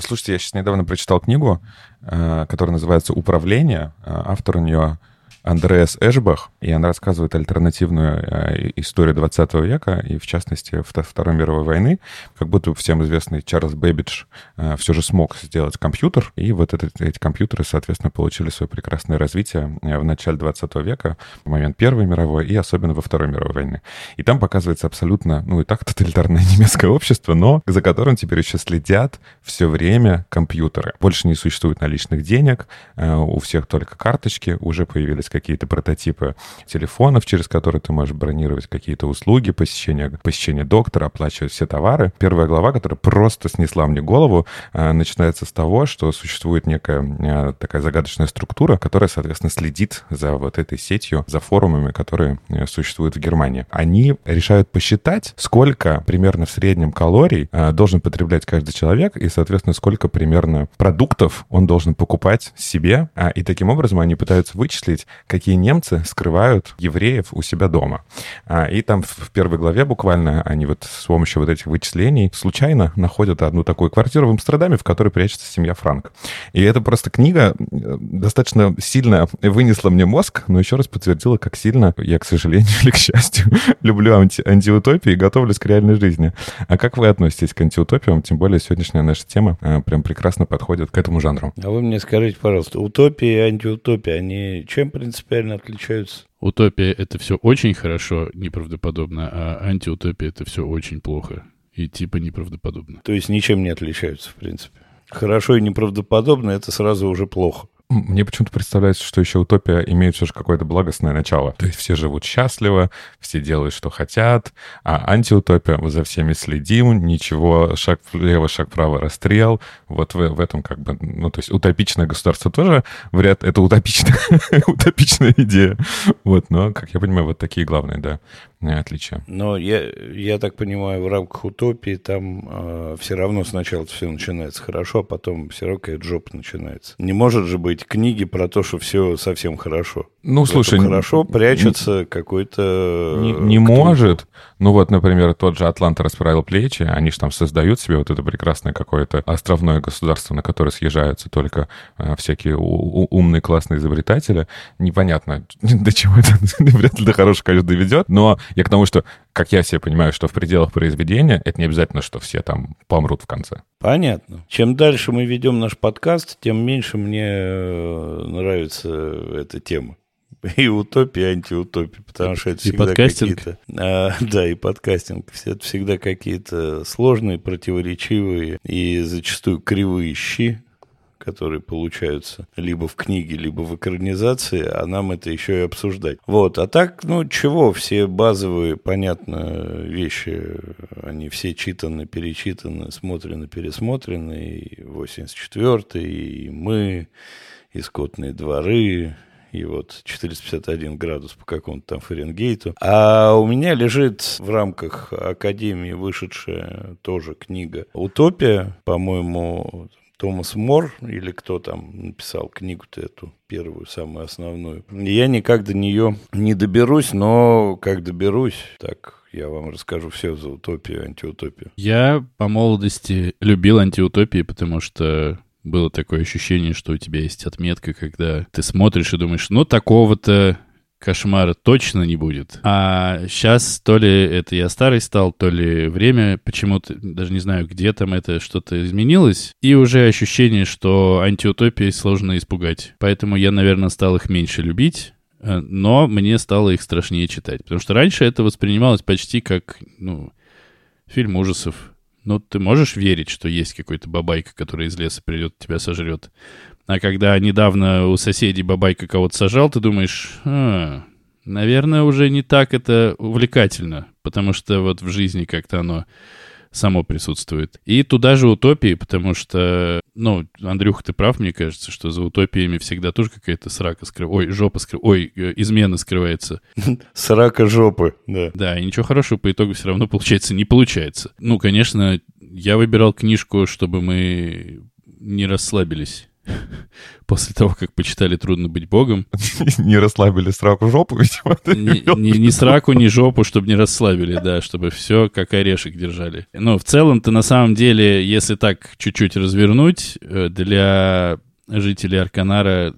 Слушайте, я сейчас недавно прочитал книгу, э, которая называется «Управление». Э, автор у нее Андреас Эшбах, и она рассказывает альтернативную э, историю 20 века, и в частности Второй мировой войны. Как будто всем известный Чарльз Бэббидж э, все же смог сделать компьютер, и вот этот, эти компьютеры, соответственно, получили свое прекрасное развитие э, в начале 20 века, в момент Первой мировой и особенно во Второй мировой войны. И там показывается абсолютно, ну и так тоталитарное немецкое общество, но за которым теперь еще следят все время компьютеры. Больше не существует наличных денег, у всех только карточки, уже появились какие-то прототипы телефонов, через которые ты можешь бронировать какие-то услуги, посещение, посещение доктора, оплачивать все товары. Первая глава, которая просто снесла мне голову, э, начинается с того, что существует некая э, такая загадочная структура, которая, соответственно, следит за вот этой сетью, за форумами, которые э, существуют в Германии. Они решают посчитать, сколько примерно в среднем калорий должен потреблять каждый человек, и, соответственно, сколько примерно продуктов он должен покупать себе. А, и таким образом они пытаются вычислить, какие немцы скрывают евреев у себя дома. А, и там в первой главе буквально они вот с помощью вот этих вычислений случайно находят одну такую квартиру в Амстердаме, в которой прячется семья Франк. И это просто книга э, достаточно сильно вынесла мне мозг, но еще раз подтвердила, как сильно я, к сожалению или к счастью, люблю анти антиутопии и готовлюсь к реальной жизни. А как вы относитесь к антиутопиям? Тем более сегодняшняя наша тема э, прям прекрасно подходит к этому жанру. А вы мне скажите, пожалуйста, утопия и антиутопия, они чем принципиально принципиально отличаются. Утопия — это все очень хорошо, неправдоподобно, а антиутопия — это все очень плохо и типа неправдоподобно. То есть ничем не отличаются, в принципе. Хорошо и неправдоподобно — это сразу уже плохо. Мне почему-то представляется, что еще утопия имеет все же какое-то благостное начало. То есть все живут счастливо, все делают, что хотят, а антиутопия, мы за всеми следим, ничего, шаг влево, шаг вправо, расстрел. Вот в, в этом как бы, ну, то есть утопичное государство тоже вряд это утопичная, утопичная идея. Вот, но, как я понимаю, вот такие главные, да, отличия. Но я, я так понимаю, в рамках утопии там э, все равно сначала все начинается хорошо, а потом все равно какая-то жопа начинается. Не может же быть книги про то, что все совсем хорошо. Ну, слушай... Хорошо прячется какой-то... Не, не может. Ну вот, например, тот же «Атлант расправил плечи», они же там создают себе вот это прекрасное какое-то островное государство, на которое съезжаются только э, всякие умные классные изобретатели. Непонятно, до чего это вряд ли до хорошего, конечно, доведет, но я к тому, что, как я себе понимаю, что в пределах произведения это не обязательно, что все там помрут в конце. Понятно. Чем дальше мы ведем наш подкаст, тем меньше мне э, нравится эта тема. И утопия, и антиутопия, потому что это всегда какие-то... А, да, и подкастинг. Это всегда какие-то сложные, противоречивые и зачастую кривые щи, которые получаются либо в книге, либо в экранизации, а нам это еще и обсуждать. Вот, а так, ну, чего, все базовые, понятно, вещи, они все читаны, перечитаны, смотрены, пересмотрены, и 84-й, и мы, и скотные дворы, и вот 451 градус по какому-то там Фаренгейту. А у меня лежит в рамках Академии вышедшая тоже книга «Утопия», по-моему, Томас Мор, или кто там написал книгу-то эту, первую, самую основную. Я никак до нее не доберусь, но как доберусь, так я вам расскажу все за утопию, антиутопию. Я по молодости любил антиутопии, потому что было такое ощущение, что у тебя есть отметка, когда ты смотришь и думаешь, ну такого-то кошмара точно не будет. А сейчас то ли это я старый стал, то ли время почему-то, даже не знаю, где там это что-то изменилось, и уже ощущение, что антиутопии сложно испугать. Поэтому я, наверное, стал их меньше любить, э, но мне стало их страшнее читать. Потому что раньше это воспринималось почти как, ну, фильм ужасов. Ну, ты можешь верить, что есть какой-то бабайка, который из леса придет, тебя сожрет. А когда недавно у соседей бабайка кого-то сажал, ты думаешь, а, наверное, уже не так это увлекательно, потому что вот в жизни как-то оно само присутствует. И туда же утопии, потому что, ну, Андрюха, ты прав, мне кажется, что за утопиями всегда тоже какая-то срака скрывается. Ой, жопа скрывается. Ой, э, измена скрывается. Срака жопы, да. Да, и ничего хорошего по итогу все равно получается не получается. Ну, конечно, я выбирал книжку, чтобы мы не расслабились после того, как почитали «Трудно быть богом». Не расслабили сраку жопу, видимо. Ни сраку, ни жопу, чтобы не расслабили, да, чтобы все как орешек держали. Но в целом-то на самом деле, если так чуть-чуть развернуть, э, для жителей Арканара,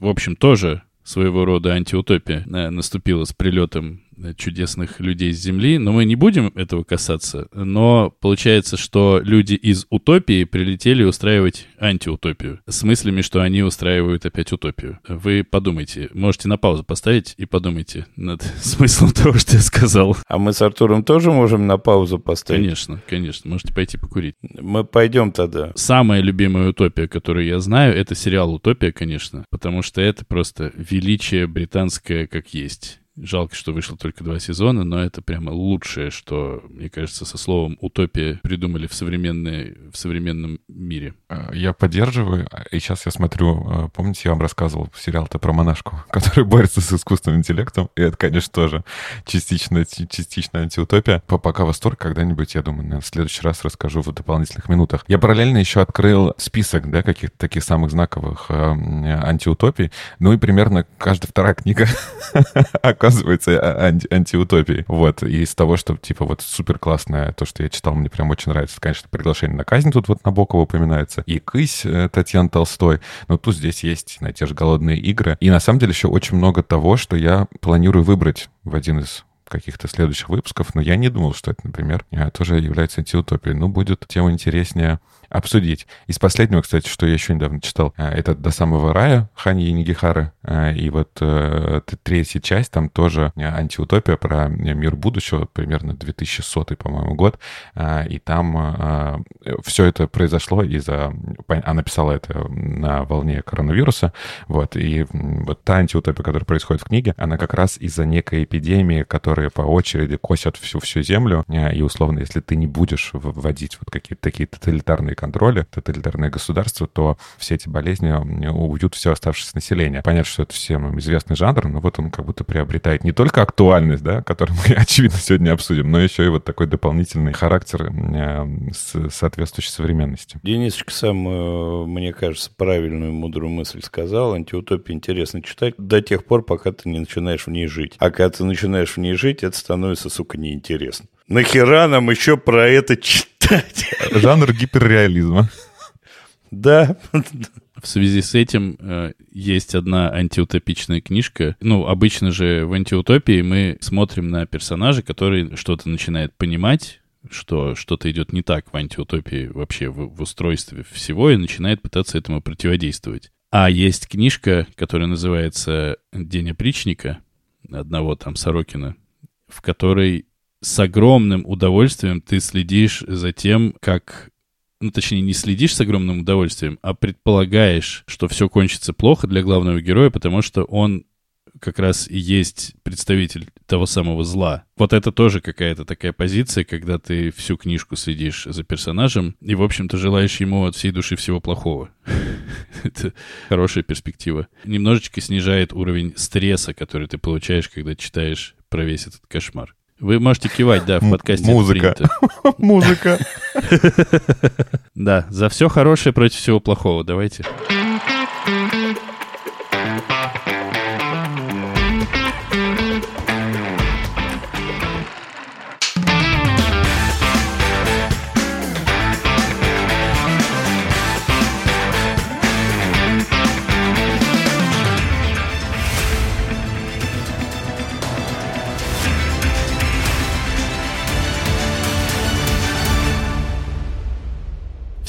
в общем, тоже своего рода антиутопия э, наступила с прилетом чудесных людей с Земли, но мы не будем этого касаться. Но получается, что люди из утопии прилетели устраивать антиутопию с мыслями, что они устраивают опять утопию. Вы подумайте, можете на паузу поставить и подумайте над смыслом того, что я сказал. А мы с Артуром тоже можем на паузу поставить? Конечно, конечно. Можете пойти покурить. Мы пойдем тогда. Самая любимая утопия, которую я знаю, это сериал «Утопия», конечно, потому что это просто величие британское как есть Жалко, что вышло только два сезона, но это прямо лучшее, что, мне кажется, со словом «утопия» придумали в, современной, в современном мире. Э, я поддерживаю. И сейчас я смотрю, э, помните, я вам рассказывал сериал-то про монашку, который борется с искусственным интеллектом. И это, конечно, тоже частично, частично антиутопия. Пока восторг, когда-нибудь, я думаю, в следующий раз расскажу в дополнительных минутах. Я параллельно еще открыл список, да, каких-то таких самых знаковых э, антиутопий. Ну и примерно каждая вторая книга оказывается а, анти антиутопией. Вот. И из того, что, типа, вот супер классное, то, что я читал, мне прям очень нравится. Конечно, приглашение на казнь тут вот Набокова упоминается. И «Кысь» э, Татьяна Толстой. Но тут здесь есть, на те же «Голодные игры». И на самом деле еще очень много того, что я планирую выбрать в один из каких-то следующих выпусков, но я не думал, что это, например, э, тоже является антиутопией. Ну, будет тем интереснее обсудить. Из последнего, кстати, что я еще недавно читал, э, это «До самого рая» Хани Янигихары. Э, и вот э, третья часть, там тоже антиутопия про мир будущего, примерно 2100, по-моему, год. И там все это произошло из-за... Она писала это на волне коронавируса. Вот. И вот та антиутопия, которая происходит в книге, она как раз из-за некой эпидемии, которая по очереди косят всю-всю землю. И условно, если ты не будешь вводить вот какие-то такие тоталитарные контроля, тоталитарное государство, то все эти болезни убьют все оставшееся население. Понятно, что это всем известный жанр, но вот он как будто приобретает не только актуальность, да, которую мы, очевидно, сегодня обсудим, но еще и вот такой дополнительный характер соответствующей современности. Денисочка сам, э, мне кажется, правильную мудрую мысль сказал. Антиутопию интересно читать до тех пор, пока ты не начинаешь в ней жить. А когда ты начинаешь в ней жить, это становится, сука, неинтересно. Нахера нам еще про это читать? Жанр гиперреализма. Да. В связи с этим э, есть одна антиутопичная книжка. Ну, обычно же в антиутопии мы смотрим на персонажа, который что-то начинает понимать, что что-то идет не так в антиутопии вообще в, в устройстве всего и начинает пытаться этому противодействовать. А есть книжка, которая называется «День опричника» одного там Сорокина, в которой с огромным удовольствием ты следишь за тем, как ну, точнее, не следишь с огромным удовольствием, а предполагаешь, что все кончится плохо для главного героя, потому что он как раз и есть представитель того самого зла. Вот это тоже какая-то такая позиция, когда ты всю книжку следишь за персонажем и, в общем-то, желаешь ему от всей души всего плохого. Это хорошая перспектива. Немножечко снижает уровень стресса, который ты получаешь, когда читаешь про весь этот кошмар. Вы можете кивать, да, в подкасте. Музыка. Музыка. Да, за все хорошее против всего плохого. Давайте.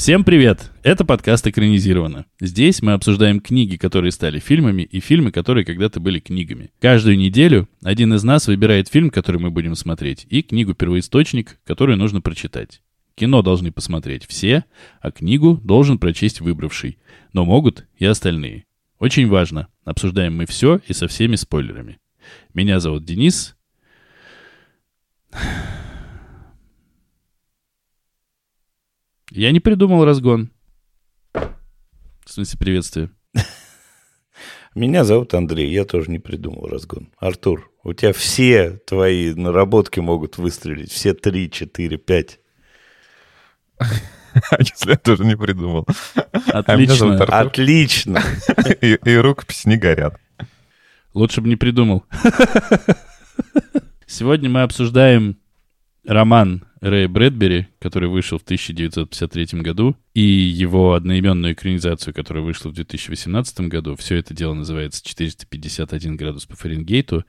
Всем привет! Это подкаст «Экранизировано». Здесь мы обсуждаем книги, которые стали фильмами, и фильмы, которые когда-то были книгами. Каждую неделю один из нас выбирает фильм, который мы будем смотреть, и книгу-первоисточник, которую нужно прочитать. Кино должны посмотреть все, а книгу должен прочесть выбравший. Но могут и остальные. Очень важно. Обсуждаем мы все и со всеми спойлерами. Меня зовут Денис. Я не придумал разгон. В смысле приветствие. Меня зовут Андрей, я тоже не придумал разгон. Артур, у тебя все твои наработки могут выстрелить, все три, четыре, пять. А если я тоже не придумал? А Отлично. А Отлично. И, и рукописи не горят. Лучше бы не придумал. Сегодня мы обсуждаем роман Рэя Брэдбери, который вышел в 1953 году, и его одноименную экранизацию, которая вышла в 2018 году. Все это дело называется «451 градус по Фаренгейту».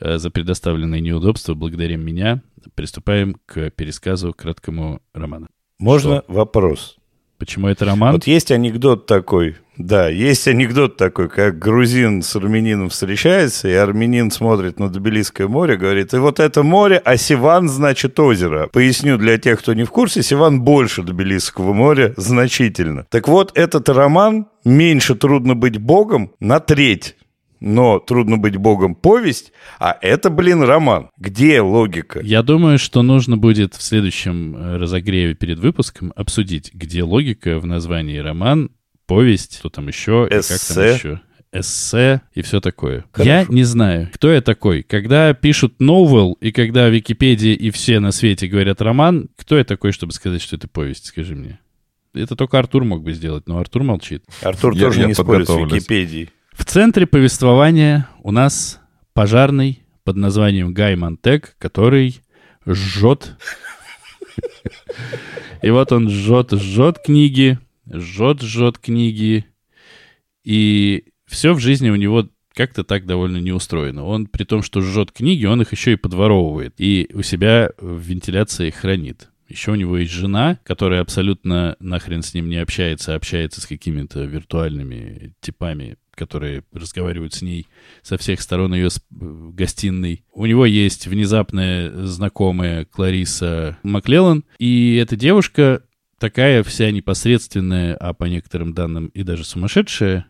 Э, за предоставленные неудобства, благодаря меня, приступаем к пересказу краткому романа. Можно Что? вопрос? Почему это роман? Вот есть анекдот такой, да, есть анекдот такой, как грузин с армянином встречается, и армянин смотрит на Добелийское море, говорит, и вот это море, а Сиван значит озеро. Поясню для тех, кто не в курсе, Сиван больше Добелийского моря значительно. Так вот, этот роман «Меньше трудно быть богом» на треть но «Трудно быть богом» повесть, а это, блин, роман. Где логика? Я думаю, что нужно будет в следующем э, разогреве перед выпуском обсудить, где логика в названии роман, повесть, что там еще, Эссе. и как там еще эссе и все такое. Хорошо. Я не знаю, кто я такой. Когда пишут новелл, и когда в Википедии и все на свете говорят роман, кто я такой, чтобы сказать, что это повесть, скажи мне. Это только Артур мог бы сделать, но Артур молчит. Артур я, тоже я не спорит с Википедией. В центре повествования у нас пожарный под названием Гай Монтек, который жжет. И вот он жжет, жжет книги, жжет, жжет книги. И все в жизни у него как-то так довольно не устроено. Он, при том, что жжет книги, он их еще и подворовывает. И у себя в вентиляции хранит. Еще у него есть жена, которая абсолютно нахрен с ним не общается, общается с какими-то виртуальными типами которые разговаривают с ней со всех сторон ее гостиной. У него есть внезапная знакомая Клариса Маклеллан, и эта девушка такая вся непосредственная, а по некоторым данным и даже сумасшедшая,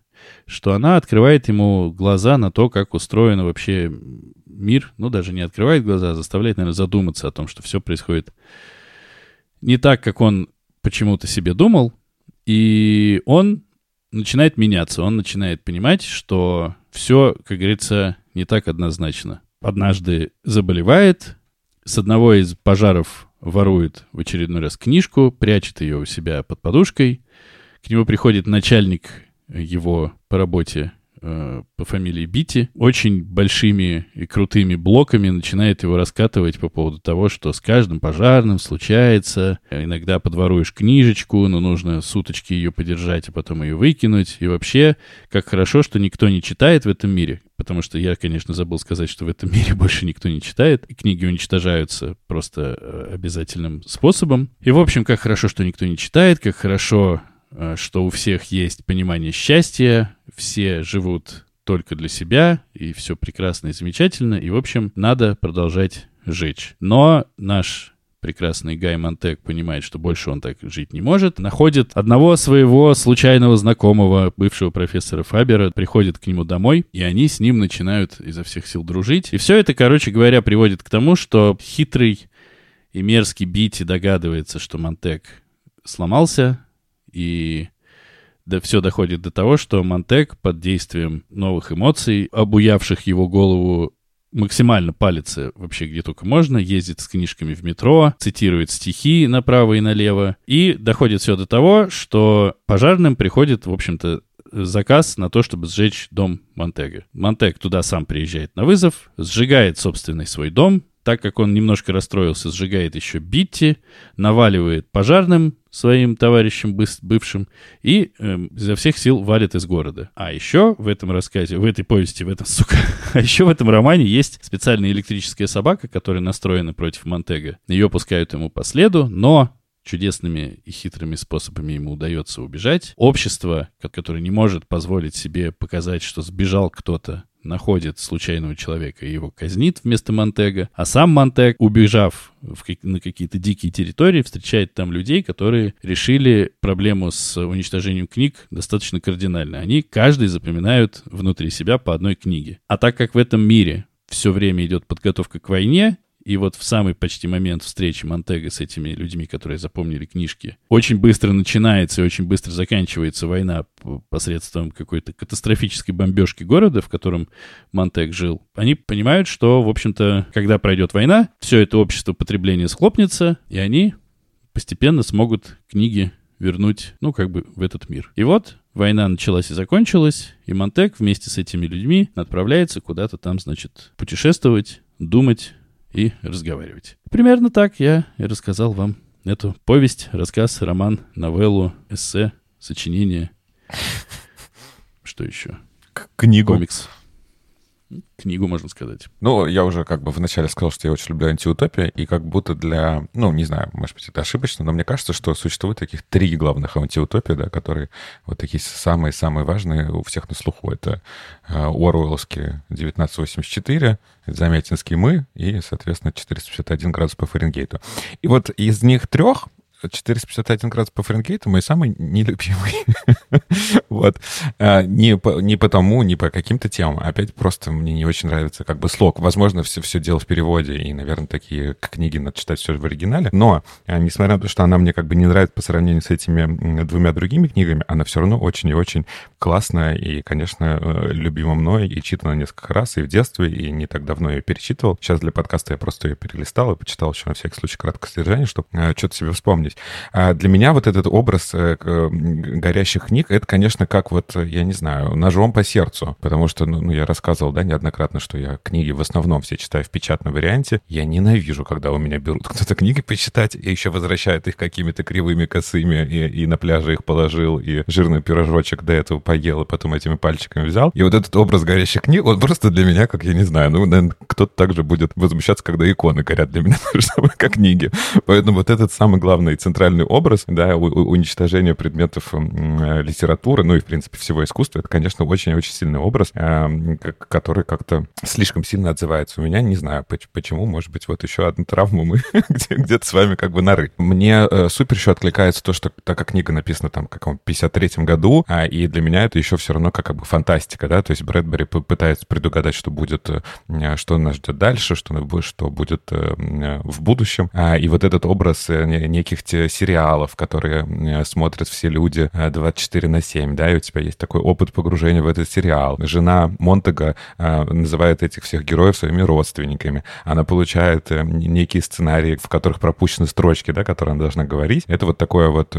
что она открывает ему глаза на то, как устроен вообще мир. Ну, даже не открывает глаза, а заставляет, наверное, задуматься о том, что все происходит не так, как он почему-то себе думал. И он начинает меняться, он начинает понимать, что все, как говорится, не так однозначно. Однажды заболевает, с одного из пожаров ворует в очередной раз книжку, прячет ее у себя под подушкой. К нему приходит начальник его по работе Э, по фамилии Бити, очень большими и крутыми блоками начинает его раскатывать по поводу того, что с каждым пожарным случается. Иногда подворуешь книжечку, но нужно суточки ее подержать, а потом ее выкинуть. И вообще, как хорошо, что никто не читает в этом мире. Потому что я, конечно, забыл сказать, что в этом мире больше никто не читает. И книги уничтожаются просто э, обязательным способом. И, в общем, как хорошо, что никто не читает, как хорошо, что у всех есть понимание счастья, все живут только для себя, и все прекрасно и замечательно, и, в общем, надо продолжать жить. Но наш прекрасный Гай Монтек понимает, что больше он так жить не может, находит одного своего случайного знакомого, бывшего профессора Фабера, приходит к нему домой, и они с ним начинают изо всех сил дружить. И все это, короче говоря, приводит к тому, что хитрый и мерзкий Бити догадывается, что Монтек сломался, и да все доходит до того, что Монтек под действием новых эмоций, обуявших его голову, максимально палится вообще где только можно, ездит с книжками в метро, цитирует стихи направо и налево, и доходит все до того, что пожарным приходит, в общем-то, заказ на то, чтобы сжечь дом Монтега. Монтег туда сам приезжает на вызов, сжигает собственный свой дом, так как он немножко расстроился, сжигает еще Битти, наваливает пожарным своим товарищам бывшим и э, изо всех сил валит из города. А еще в этом рассказе, в этой повести, в этом, сука, а еще в этом романе есть специальная электрическая собака, которая настроена против Монтега. Ее пускают ему по следу, но чудесными и хитрыми способами ему удается убежать. Общество, которое не может позволить себе показать, что сбежал кто-то находит случайного человека и его казнит вместо Монтега, а сам Монтег, убежав в, на какие-то дикие территории, встречает там людей, которые решили проблему с уничтожением книг достаточно кардинально. Они каждый запоминают внутри себя по одной книге. А так как в этом мире все время идет подготовка к войне, и вот в самый почти момент встречи Монтега с этими людьми, которые запомнили книжки, очень быстро начинается и очень быстро заканчивается война посредством какой-то катастрофической бомбежки города, в котором Монтег жил. Они понимают, что, в общем-то, когда пройдет война, все это общество потребления схлопнется, и они постепенно смогут книги вернуть, ну, как бы в этот мир. И вот война началась и закончилась, и Монтек вместе с этими людьми отправляется куда-то там, значит, путешествовать, думать и разговаривать. Примерно так я и рассказал вам эту повесть, рассказ, роман, новеллу, эссе, сочинение. Что еще? Книгу. Комикс книгу, можно сказать. Ну, я уже как бы вначале сказал, что я очень люблю антиутопию, и как будто для, ну, не знаю, может быть, это ошибочно, но мне кажется, что существует таких три главных антиутопии, да, которые вот такие самые-самые важные у всех на слуху. Это э, Оруэлловский 1984, Замятинский мы и, соответственно, 451 градус по Фаренгейту. И вот из них трех 451 градус по Фаренгейту мой самый нелюбимый. вот. А, не, не потому, не по каким-то темам. Опять просто мне не очень нравится как бы слог. Возможно, все, все дело в переводе, и, наверное, такие книги надо читать все в оригинале. Но, а, несмотря на то, что она мне как бы не нравится по сравнению с этими двумя другими книгами, она все равно очень и очень классная, и, конечно, э, любима мной, и читана несколько раз, и в детстве, и не так давно ее перечитывал. Сейчас для подкаста я просто ее перелистал и почитал еще на всякий случай краткое содержание, чтобы э, что-то себе вспомнить быть. А для меня вот этот образ э, горящих книг, это, конечно, как вот, я не знаю, ножом по сердцу, потому что, ну, ну, я рассказывал, да, неоднократно, что я книги в основном все читаю в печатном варианте. Я ненавижу, когда у меня берут кто-то книги почитать и еще возвращают их какими-то кривыми, косыми, и, и на пляже их положил, и жирный пирожочек до этого поел, и потом этими пальчиками взял. И вот этот образ горящих книг, он просто для меня, как я не знаю, ну, наверное, кто-то также будет возмущаться, когда иконы горят для меня, как книги. Поэтому вот этот самый главный центральный образ, да, уничтожение предметов э, литературы, ну и, в принципе, всего искусства, это, конечно, очень-очень сильный образ, э, который как-то слишком сильно отзывается у меня. Не знаю, почему, может быть, вот еще одну травму мы где-то с вами как бы нары. Мне э, супер еще откликается то, что так как книга написана там в каком 53-м году, а, и для меня это еще все равно как бы фантастика, да, то есть Брэдбери пытается предугадать, что будет, что нас ждет дальше, что, что будет в будущем, а, и вот этот образ неких сериалов, которые э, смотрят все люди 24 э, на 7, да, и у тебя есть такой опыт погружения в этот сериал. Жена Монтага э, называет этих всех героев своими родственниками. Она получает некие сценарии, в которых пропущены строчки, да, которые она должна говорить. Это вот такое вот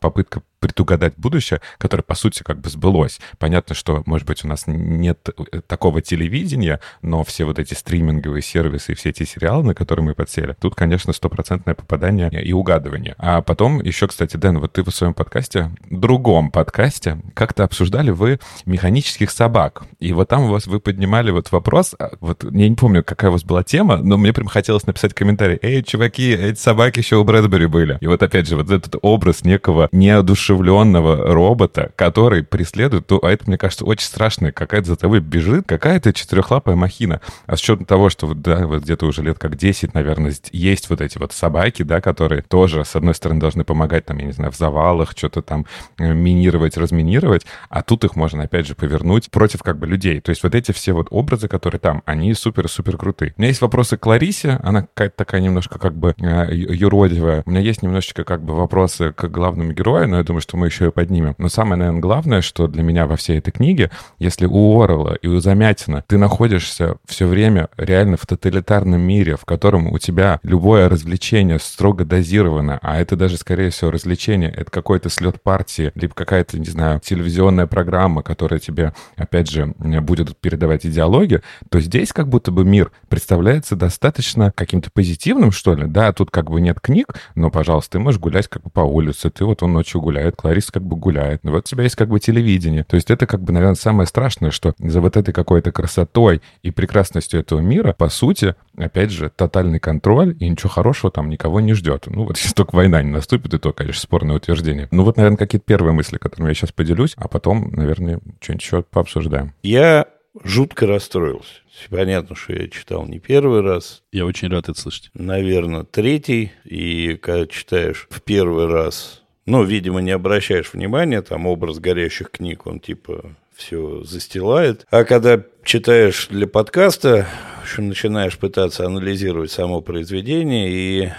попытка предугадать будущее, которое, по сути, как бы сбылось. Понятно, что, может быть, у нас нет такого телевидения, но все вот эти стриминговые сервисы и все эти сериалы, на которые мы подсели, тут, конечно, стопроцентное попадание и угадывание. А потом еще, кстати, Дэн, вот ты в своем подкасте, другом подкасте, как-то обсуждали вы механических собак. И вот там у вас вы поднимали вот вопрос, а, вот я не помню, какая у вас была тема, но мне прям хотелось написать комментарий. Эй, чуваки, эти собаки еще у Брэдбери были. И вот опять же, вот этот образ некого неодушевленного одушевленного робота, который преследует, то, а это, мне кажется, очень страшно. Какая-то за тобой бежит, какая-то четырехлапая махина. А с учетом того, что да, вот где-то уже лет как 10, наверное, есть вот эти вот собаки, да, которые тоже, с одной стороны, должны помогать, там, я не знаю, в завалах, что-то там э, минировать, разминировать, а тут их можно, опять же, повернуть против как бы людей. То есть вот эти все вот образы, которые там, они супер-супер крутые. У меня есть вопросы к Ларисе, она какая-то такая немножко как бы э, юродивая. У меня есть немножечко как бы вопросы к главному герою, но я думаю, думаю, что мы еще и поднимем. Но самое, наверное, главное, что для меня во всей этой книге, если у Орла и у Замятина ты находишься все время реально в тоталитарном мире, в котором у тебя любое развлечение строго дозировано, а это даже, скорее всего, развлечение, это какой-то слет партии, либо какая-то, не знаю, телевизионная программа, которая тебе, опять же, будет передавать идеологию, то здесь как будто бы мир представляется достаточно каким-то позитивным, что ли. Да, тут как бы нет книг, но, пожалуйста, ты можешь гулять как бы по улице, ты вот он ночью гуляет, гуляет, Кларис как бы гуляет. Но вот у тебя есть как бы телевидение. То есть это как бы, наверное, самое страшное, что за вот этой какой-то красотой и прекрасностью этого мира, по сути, опять же, тотальный контроль, и ничего хорошего там никого не ждет. Ну вот если только война не наступит, и то, конечно, спорное утверждение. Ну вот, наверное, какие-то первые мысли, которыми я сейчас поделюсь, а потом, наверное, что-нибудь еще пообсуждаем. Я жутко расстроился. Понятно, что я читал не первый раз. Я очень рад это слышать. Наверное, третий. И когда читаешь в первый раз ну, видимо, не обращаешь внимания, там образ горящих книг, он типа все застилает. А когда читаешь для подкаста, в общем, начинаешь пытаться анализировать само произведение, и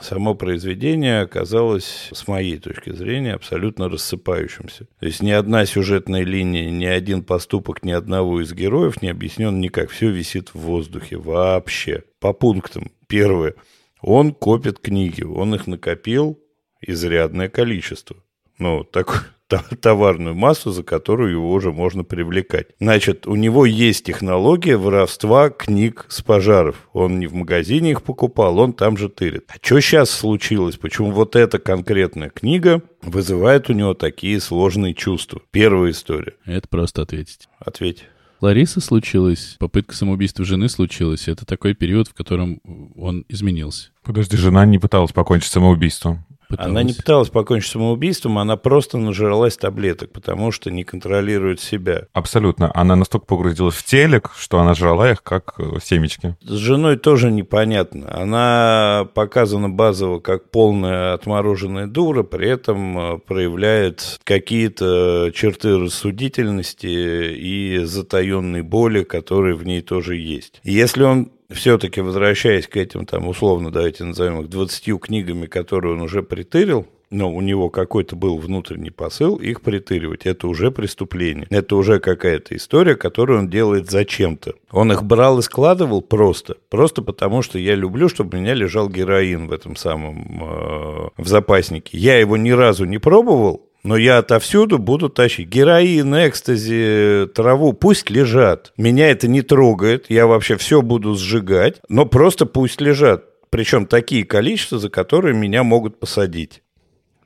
само произведение оказалось, с моей точки зрения, абсолютно рассыпающимся. То есть ни одна сюжетная линия, ни один поступок ни одного из героев не объяснен никак. Все висит в воздухе вообще. По пунктам. Первое. Он копит книги, он их накопил изрядное количество. Ну, так, товарную массу, за которую его уже можно привлекать. Значит, у него есть технология воровства книг с пожаров. Он не в магазине их покупал, он там же тырит. А что сейчас случилось? Почему вот эта конкретная книга вызывает у него такие сложные чувства? Первая история. Это просто ответить. Ответь. Лариса случилась, попытка самоубийства жены случилась. Это такой период, в котором он изменился. Подожди, жена не пыталась покончить самоубийством пыталась. Она не пыталась покончить самоубийством, она просто нажралась таблеток, потому что не контролирует себя. Абсолютно. Она настолько погрузилась в телек, что она жрала их как э, семечки. С женой тоже непонятно. Она показана базово как полная отмороженная дура, при этом э, проявляет какие-то черты рассудительности и затаенной боли, которые в ней тоже есть. если он все-таки возвращаясь к этим, там, условно, давайте назовем их, 20 книгами, которые он уже притырил, но у него какой-то был внутренний посыл, их притыривать. Это уже преступление. Это уже какая-то история, которую он делает зачем-то. Он их брал и складывал просто. Просто потому, что я люблю, чтобы у меня лежал героин в этом самом, э, в запаснике. Я его ни разу не пробовал, но я отовсюду буду тащить. Героин, экстази, траву, пусть лежат. Меня это не трогает, я вообще все буду сжигать, но просто пусть лежат. Причем такие количества, за которые меня могут посадить.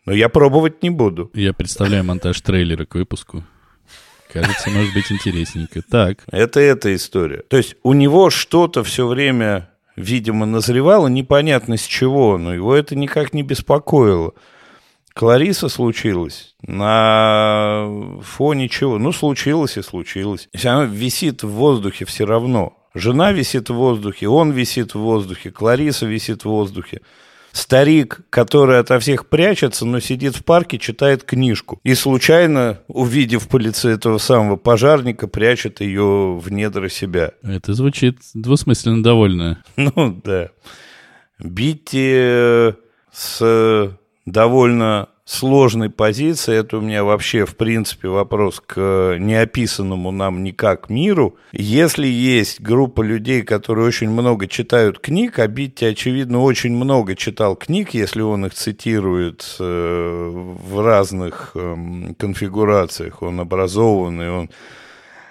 Но я пробовать не буду. Я представляю монтаж трейлера к выпуску. Кажется, может быть интересненько. Так. Это эта история. То есть у него что-то все время, видимо, назревало, непонятно с чего, но его это никак не беспокоило. Клариса случилось на фоне чего? Ну, случилось и случилось. Если она висит в воздухе все равно. Жена висит в воздухе, он висит в воздухе, Клариса висит в воздухе. Старик, который ото всех прячется, но сидит в парке, читает книжку. И случайно, увидев по лицу этого самого пожарника, прячет ее в недра себя. Это звучит двусмысленно довольно. Ну, да. Битти с довольно сложной позиции. Это у меня вообще, в принципе, вопрос к неописанному нам никак миру. Если есть группа людей, которые очень много читают книг, а Битти, очевидно, очень много читал книг, если он их цитирует э, в разных э, конфигурациях, он образованный, он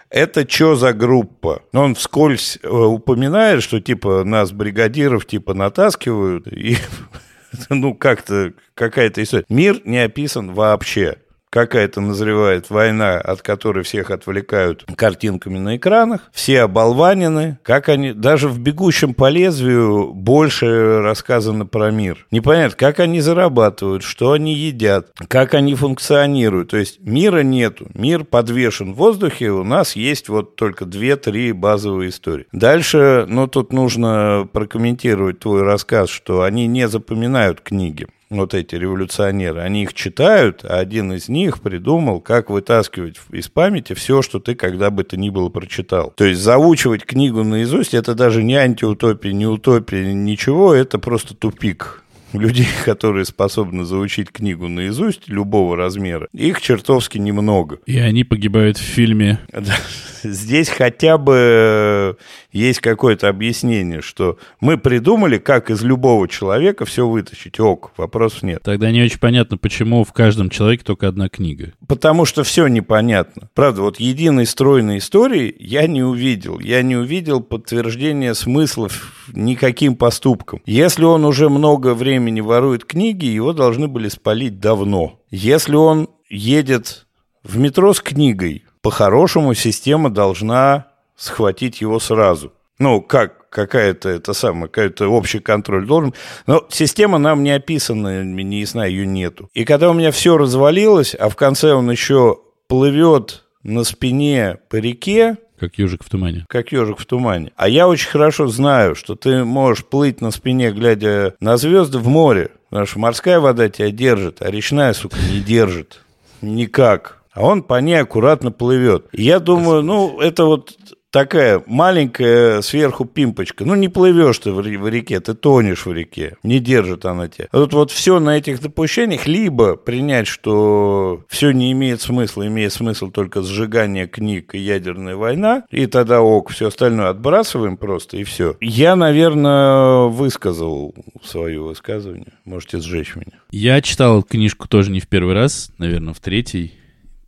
это что за группа? Он вскользь э, упоминает, что типа нас бригадиров типа натаскивают, и ну, как-то какая-то история. Мир не описан вообще какая-то назревает война, от которой всех отвлекают картинками на экранах, все оболванены, как они, даже в «Бегущем по лезвию» больше рассказано про мир. Непонятно, как они зарабатывают, что они едят, как они функционируют. То есть мира нету, мир подвешен в воздухе, у нас есть вот только две-три базовые истории. Дальше, ну, тут нужно прокомментировать твой рассказ, что они не запоминают книги вот эти революционеры, они их читают, а один из них придумал, как вытаскивать из памяти все, что ты когда бы то ни было прочитал. То есть заучивать книгу наизусть, это даже не антиутопия, не утопия, ничего, это просто тупик людей, которые способны заучить книгу наизусть любого размера, их чертовски немного. И они погибают в фильме. Здесь хотя бы есть какое-то объяснение, что мы придумали, как из любого человека все вытащить. Ок, вопросов нет. Тогда не очень понятно, почему в каждом человеке только одна книга. Потому что все непонятно. Правда, вот единой стройной истории я не увидел. Я не увидел подтверждения смыслов никаким поступкам. Если он уже много времени ворует книги, его должны были спалить давно. Если он едет в метро с книгой, по-хорошему система должна схватить его сразу. Ну, как какая-то это самое, какой-то общий контроль должен. Но система нам не описана, не ясна, ее нету. И когда у меня все развалилось, а в конце он еще плывет на спине по реке, как ежик в тумане. Как ежик в тумане. А я очень хорошо знаю, что ты можешь плыть на спине, глядя на звезды в море. Потому что морская вода тебя держит, а речная, сука, не держит. Никак. А он по ней аккуратно плывет. Я думаю, ну, это вот такая маленькая сверху пимпочка. Ну, не плывешь ты в реке, ты тонешь в реке. Не держит она тебя. Тут вот все на этих допущениях либо принять, что все не имеет смысла, имеет смысл только сжигание книг и ядерная война, и тогда ок, все остальное отбрасываем просто, и все. Я, наверное, высказал свое высказывание. Можете сжечь меня. Я читал книжку тоже не в первый раз, наверное, в третий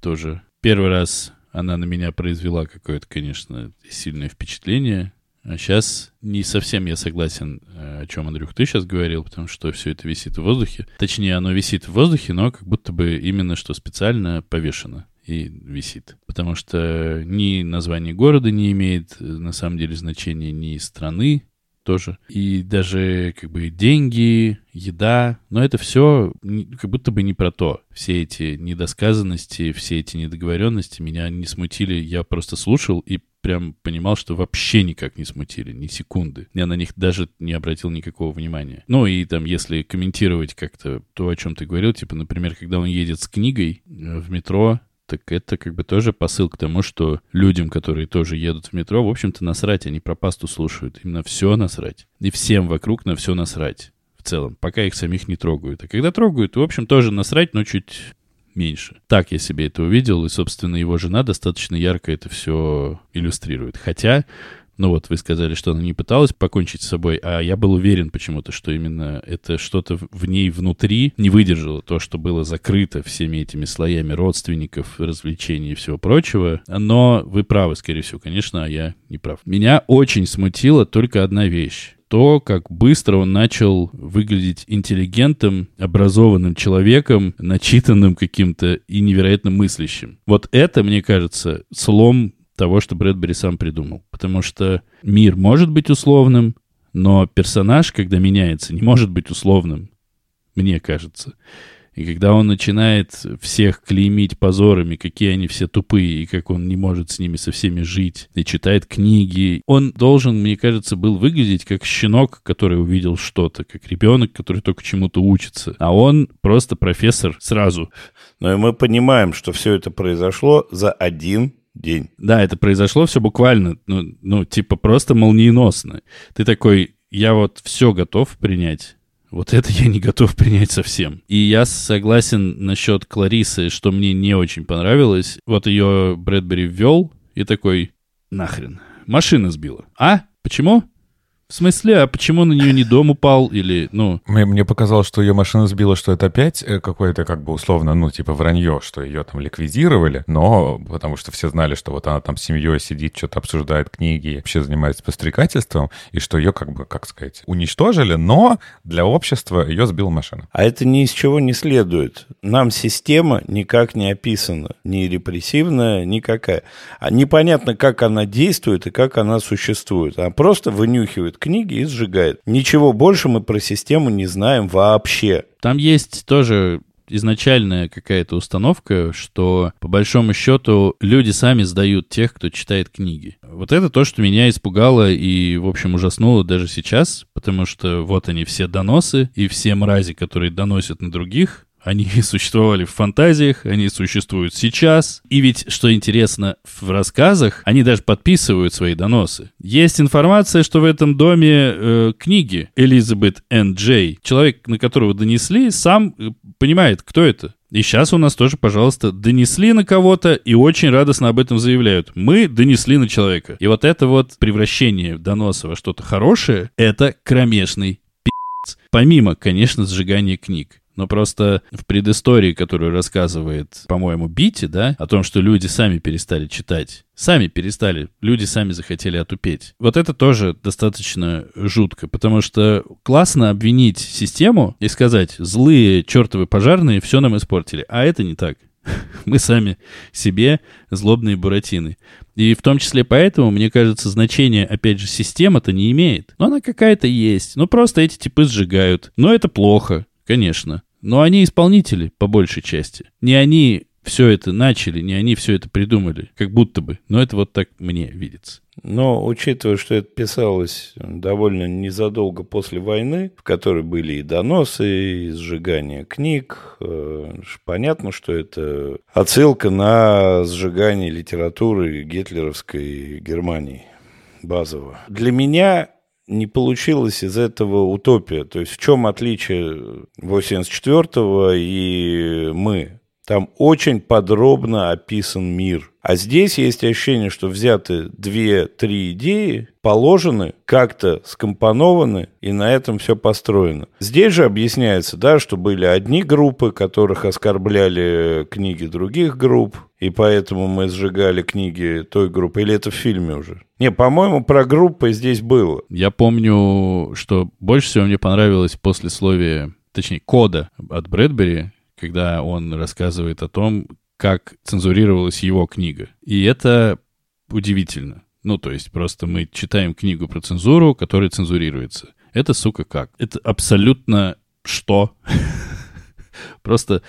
тоже. Первый раз она на меня произвела какое-то, конечно, сильное впечатление. А сейчас не совсем я согласен, э, о чем, Андрюх, ты сейчас говорил, потому что все это висит в воздухе. Точнее, оно висит в воздухе, но как будто бы именно что специально повешено и висит. Потому что ни название города не имеет э, на самом деле значения, ни страны, тоже. И даже как бы деньги, еда, но это все как будто бы не про то. Все эти недосказанности, все эти недоговоренности меня не смутили. Я просто слушал и прям понимал, что вообще никак не смутили, ни секунды. Я на них даже не обратил никакого внимания. Ну и там, если комментировать как-то то, о чем ты говорил, типа, например, когда он едет с книгой э, в метро, так это как бы тоже посыл к тому, что людям, которые тоже едут в метро, в общем-то, насрать, они про пасту слушают. Им на все насрать. И всем вокруг на все насрать в целом, пока их самих не трогают. А когда трогают, в общем, тоже насрать, но чуть меньше. Так я себе это увидел, и, собственно, его жена достаточно ярко это все иллюстрирует. Хотя ну вот, вы сказали, что она не пыталась покончить с собой, а я был уверен почему-то, что именно это что-то в ней внутри не выдержало то, что было закрыто всеми этими слоями родственников, развлечений и всего прочего. Но вы правы, скорее всего, конечно, а я не прав. Меня очень смутила только одна вещь то, как быстро он начал выглядеть интеллигентом, образованным человеком, начитанным каким-то и невероятно мыслящим. Вот это, мне кажется, слом того, что Брэдбери сам придумал. Потому что мир может быть условным, но персонаж, когда меняется, не может быть условным, мне кажется. И когда он начинает всех клеймить позорами, какие они все тупые, и как он не может с ними со всеми жить, и читает книги, он должен, мне кажется, был выглядеть как щенок, который увидел что-то, как ребенок, который только чему-то учится. А он просто профессор сразу. Но и мы понимаем, что все это произошло за один день. Да, это произошло все буквально, ну, ну, типа просто молниеносно. Ты такой, я вот все готов принять, вот это я не готов принять совсем. И я согласен насчет Кларисы, что мне не очень понравилось. Вот ее Брэдбери ввел и такой, нахрен, машина сбила. А? Почему? В смысле, а почему на нее не дом упал или, ну... Мне, мне показалось, что ее машина сбила, что это опять э, какое-то как бы условно, ну, типа вранье, что ее там ликвидировали, но потому что все знали, что вот она там с семьей сидит, что-то обсуждает книги, вообще занимается пострекательством, и что ее как бы, как сказать, уничтожили, но для общества ее сбила машина. А это ни из чего не следует. Нам система никак не описана, ни репрессивная, никакая. А непонятно, как она действует и как она существует. Она просто вынюхивает книги и сжигает. Ничего больше мы про систему не знаем вообще. Там есть тоже изначальная какая-то установка, что по большому счету люди сами сдают тех, кто читает книги. Вот это то, что меня испугало и, в общем, ужаснуло даже сейчас, потому что вот они все доносы и все мрази, которые доносят на других, они существовали в фантазиях, они существуют сейчас. И ведь, что интересно, в рассказах они даже подписывают свои доносы. Есть информация, что в этом доме э, книги Элизабет Н. Джей. Человек, на которого донесли, сам э, понимает, кто это. И сейчас у нас тоже, пожалуйста, донесли на кого-то и очень радостно об этом заявляют. Мы донесли на человека. И вот это вот превращение доноса во что-то хорошее, это кромешный пи***ц. Помимо, конечно, сжигания книг. Но просто в предыстории, которую рассказывает, по-моему, Бити, да, о том, что люди сами перестали читать, сами перестали, люди сами захотели отупеть. Вот это тоже достаточно жутко, потому что классно обвинить систему и сказать, злые чертовы пожарные все нам испортили, а это не так. Мы сами себе злобные буратины. И в том числе поэтому, мне кажется, значение, опять же, система-то не имеет. Но она какая-то есть. Ну, просто эти типы сжигают. Но это плохо, конечно. Но они исполнители, по большей части. Не они все это начали, не они все это придумали, как будто бы. Но это вот так мне видится. Но, учитывая, что это писалось довольно незадолго после войны, в которой были и доносы, и сжигание книг, э, понятно, что это отсылка на сжигание литературы гитлеровской Германии базово. Для меня не получилось из этого утопия. То есть в чем отличие 84-го и мы? Там очень подробно описан мир. А здесь есть ощущение, что взяты две-три идеи, положены, как-то скомпонованы, и на этом все построено. Здесь же объясняется, да, что были одни группы, которых оскорбляли книги других групп, и поэтому мы сжигали книги той группы. Или это в фильме уже? Не, по-моему, про группы здесь было. Я помню, что больше всего мне понравилось после послесловие, точнее, кода от Брэдбери, когда он рассказывает о том, как цензурировалась его книга. И это удивительно. Ну, то есть просто мы читаем книгу про цензуру, которая цензурируется. Это, сука, как? Это абсолютно что? Просто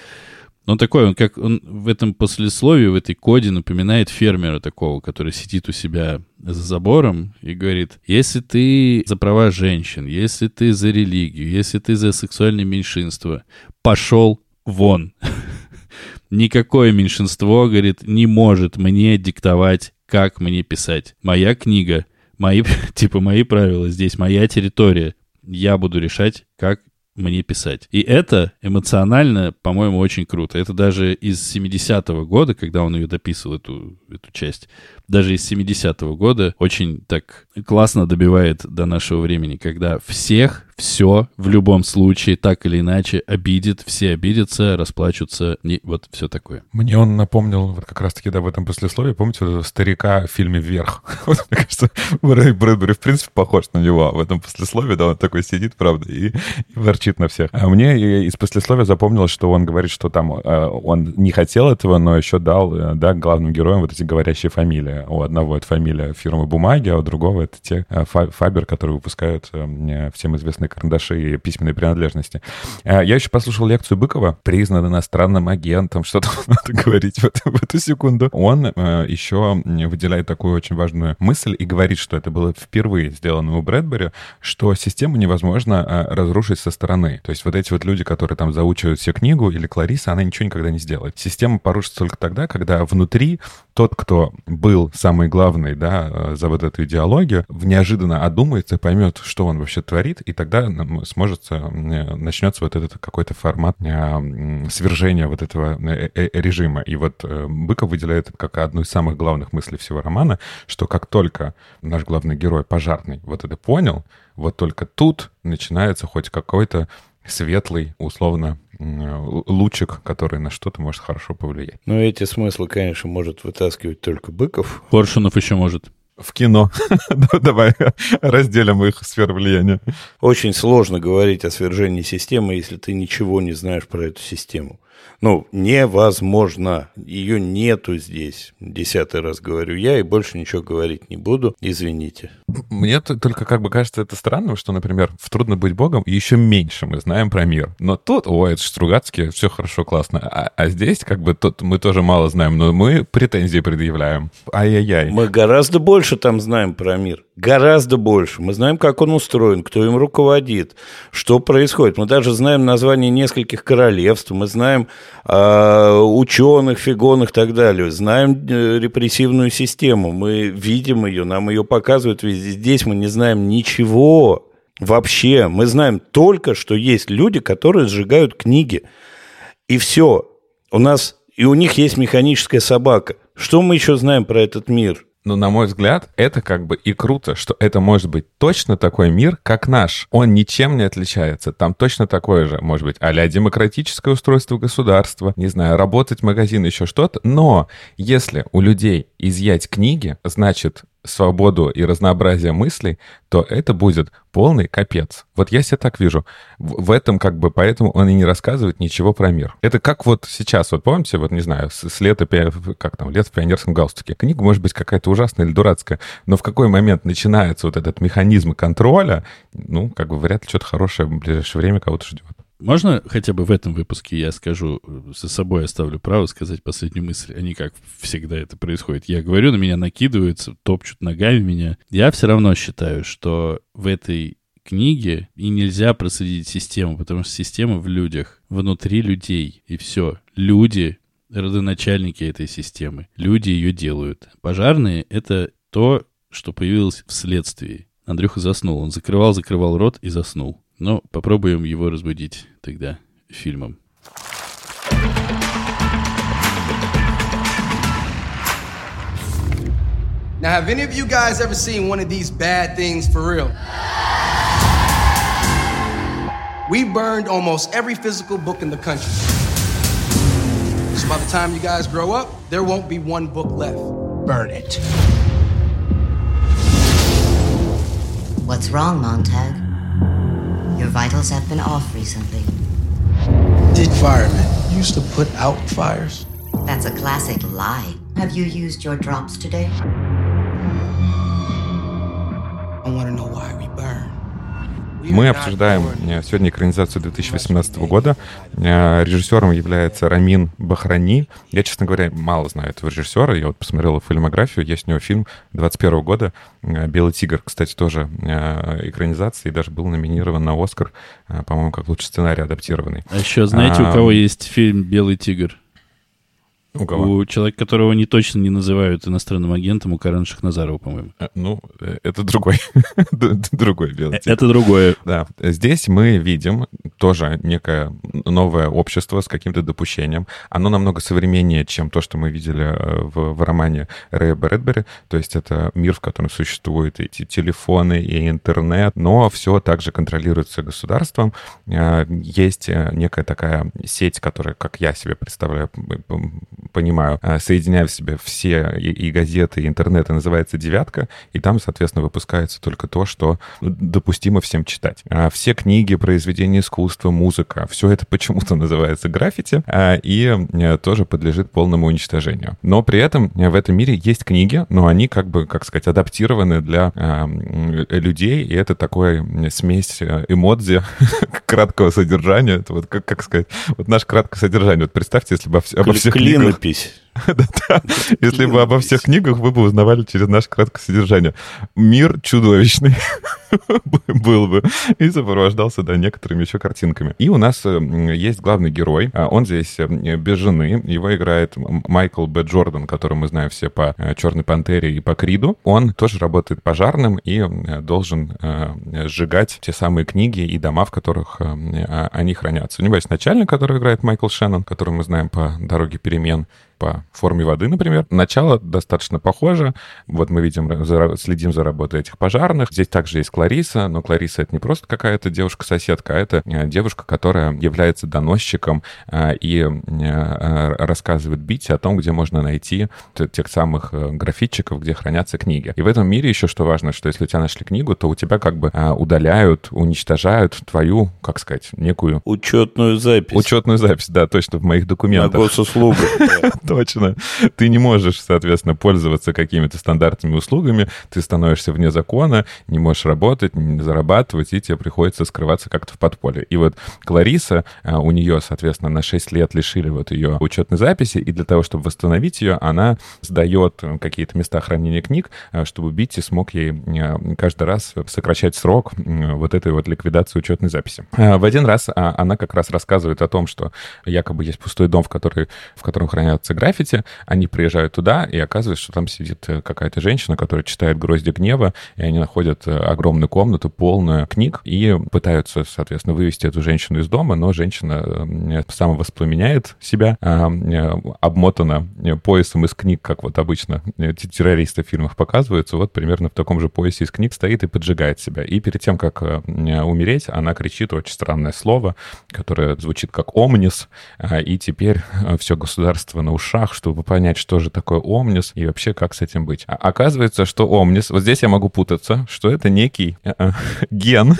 он такой, он как он в этом послесловии, в этой коде напоминает фермера такого, который сидит у себя за забором и говорит, если ты за права женщин, если ты за религию, если ты за сексуальное меньшинство, пошел вон. Никакое меньшинство, говорит, не может мне диктовать, как мне писать. Моя книга, мои, типа, мои правила здесь, моя территория. Я буду решать, как мне писать. И это эмоционально, по-моему, очень круто. Это даже из 70-го года, когда он ее дописывал, эту, эту часть, даже из 70-го года очень так классно добивает до нашего времени, когда всех все в любом случае так или иначе обидит, все обидятся, расплачутся, и вот все такое. Мне он напомнил вот как раз-таки, да, в этом послесловии, помните, старика в фильме «Вверх»? Вот, мне кажется, Брэдбери, в принципе, похож на него в этом послесловии, да, он такой сидит, правда, и, и ворчит на всех. А мне из послесловия запомнилось, что он говорит, что там э, он не хотел этого, но еще дал, э, да, главным героям вот эти говорящие фамилии. У одного это фамилия фирмы бумаги, а у другого это те э, Фабер, которые выпускают всем известные карандаши и письменные принадлежности. Я еще послушал лекцию Быкова, признан иностранным агентом, что-то надо говорить в эту, в эту секунду. Он э, еще выделяет такую очень важную мысль и говорит, что это было впервые сделано у Брэдбери, что систему невозможно э, разрушить со стороны. То есть вот эти вот люди, которые там заучивают все книгу, или Клариса, она ничего никогда не сделает. Система порушится только тогда, когда внутри тот, кто был самый главный, да, э, за вот эту идеологию, неожиданно одумается, поймет, что он вообще творит, и тогда сможет, э, начнется вот этот какой-то формат э, свержения вот этого режима. И вот Быков выделяет как одну из самых главных мыслей всего романа, что как только наш главный герой, пожарный, вот это понял, вот только тут начинается хоть какой-то светлый, условно, лучик, который на что-то может хорошо повлиять. Но эти смыслы, конечно, может вытаскивать только Быков. Коршунов еще может. В кино. Давай разделим их сферу влияния. Очень сложно говорить о свержении системы, если ты ничего не знаешь про эту систему. Ну, невозможно. Ее нету здесь. Десятый раз говорю я, и больше ничего говорить не буду. Извините. Мне только как бы кажется это странным, что, например, в «Трудно быть богом» еще меньше мы знаем про мир. Но тут, ой, это Стругацкий, все хорошо, классно. А, а здесь как бы тут мы тоже мало знаем, но мы претензии предъявляем. Ай-яй-яй. Мы гораздо больше там знаем про мир. Гораздо больше. Мы знаем, как он устроен, кто им руководит, что происходит. Мы даже знаем название нескольких королевств, мы знаем э, ученых, фигонных и так далее. Знаем э, репрессивную систему, мы видим ее, нам ее показывают везде. Здесь мы не знаем ничего вообще. Мы знаем только, что есть люди, которые сжигают книги. И все. У нас и у них есть механическая собака. Что мы еще знаем про этот мир? Но, на мой взгляд, это как бы и круто, что это может быть точно такой мир, как наш. Он ничем не отличается. Там точно такое же, может быть, а демократическое устройство государства, не знаю, работать магазин, еще что-то. Но если у людей изъять книги, значит, свободу и разнообразие мыслей, то это будет полный капец. Вот я себя так вижу. В, в этом как бы поэтому он и не рассказывает ничего про мир. Это как вот сейчас, вот помните, вот не знаю, с, с лета, как там, лет в пионерском галстуке. Книга может быть какая-то ужасная или дурацкая, но в какой момент начинается вот этот механизм контроля, ну, как бы вряд ли что-то хорошее в ближайшее время кого-то ждет. Можно хотя бы в этом выпуске я скажу, за собой оставлю право сказать последнюю мысль, а не как всегда это происходит. Я говорю, на меня накидываются, топчут ногами меня. Я все равно считаю, что в этой книге и нельзя проследить систему, потому что система в людях, внутри людей, и все. Люди родоначальники этой системы. Люди ее делают. Пожарные — это то, что появилось вследствие. Андрюха заснул. Он закрывал, закрывал рот и заснул. Но попробуем его разбудить тогда фильмом. Now, have any of you guys ever seen one of these bad things for real? We burned almost every physical book in the country. So by the time you guys grow up, there won't be one book left. Burn it. What's wrong, Montag? Your vitals have been off recently. Did firemen used to put out fires? That's a classic lie. Have you used your drops today? I want to know why we. Мы обсуждаем э, сегодня экранизацию 2018 года. Э, режиссером является Рамин Бахрани. Я, честно говоря, мало знаю этого режиссера. Я вот посмотрел фильмографию. Есть у него фильм 21 года э, «Белый тигр». Кстати, тоже экранизация и даже был номинирован на «Оскар», по-моему, как лучший сценарий адаптированный. А еще знаете, а, у кого есть фильм «Белый тигр»? У кого? У человека, которого не точно не называют иностранным агентом, у Карена Шахназарова, по-моему. А, ну, э, это другой. другой белый Это другое. Да. Здесь мы видим тоже некое новое общество с каким-то допущением. Оно намного современнее, чем то, что мы видели э, в, в романе Рэя Брэдбери. То есть это мир, в котором существуют эти телефоны и интернет, но все также контролируется государством. Э, есть некая такая сеть, которая, как я себе представляю, понимаю, э, соединяя в себе все и, и газеты, и интернет, и называется «Девятка», и там, соответственно, выпускается только то, что допустимо всем читать. А все книги, произведения искусства, музыка, все это почему-то называется граффити, а, и э, тоже подлежит полному уничтожению. Но при этом в этом мире есть книги, но они как бы, как сказать, адаптированы для а, людей, и это такой смесь э, эмодзи краткого содержания. Это вот как, как сказать, вот наше краткое содержание. Вот представьте, если бы обо всех книгах клинопись. Если бы обо всех книгах вы бы узнавали через наше краткое содержание. Мир чудовищный был бы. И сопровождался, да, некоторыми еще картинками. И у нас э, есть главный герой. А он здесь э, без жены. Его играет Майкл Б. Джордан, которого мы знаем все по э, «Черной пантере» и по «Криду». Он тоже работает пожарным и должен сжигать те самые книги и дома, в которых а, они хранятся. У него есть начальник, который играет Майкл Шеннон, которого мы знаем по «Дороге перемен» по форме воды, например. Начало достаточно похоже. Вот мы видим, следим за работой этих пожарных. Здесь также есть Клариса, но Клариса это не просто какая-то девушка-соседка, а это э, девушка, которая является доносчиком э, и э, рассказывает Бити о том, где можно найти тех самых графитчиков, где хранятся книги. И в этом мире еще что важно, что если у тебя нашли книгу, то у тебя как бы удаляют, уничтожают твою, как сказать, некую... Учетную запись. Учетную запись, да, точно, в моих документах. На госуслугу. Точно. Ты не можешь, соответственно, пользоваться какими-то стандартными услугами, ты становишься вне закона, не можешь работать, не зарабатывать, и тебе приходится скрываться как-то в подполье. И вот Клариса, а, у нее, соответственно, на 6 лет лишили вот ее учетной записи, и для того, чтобы восстановить ее, она сдает какие-то места хранения книг, а, чтобы Битти смог ей а, каждый раз сокращать срок вот этой вот ликвидации учетной записи. В один раз она как раз рассказывает о том, что якобы есть пустой дом, в, который, в котором хранятся граффити, они приезжают туда, и оказывается, что там сидит э, какая-то женщина, которая читает «Грозди гнева», и они находят э, огромную комнату, полную книг, и пытаются, соответственно, вывести эту женщину из дома, но женщина э, самовоспламеняет себя, а, обмотана поясом из книг, как вот обычно террористы в фильмах показываются, вот примерно в таком же поясе из книг стоит и поджигает себя. И перед тем, как умереть, она кричит очень странное слово, которое звучит как «омнис», и теперь все государство на ушах ушах, чтобы понять, что же такое омнис и вообще как с этим быть. А оказывается, что омнис, вот здесь я могу путаться, что это некий э, ген,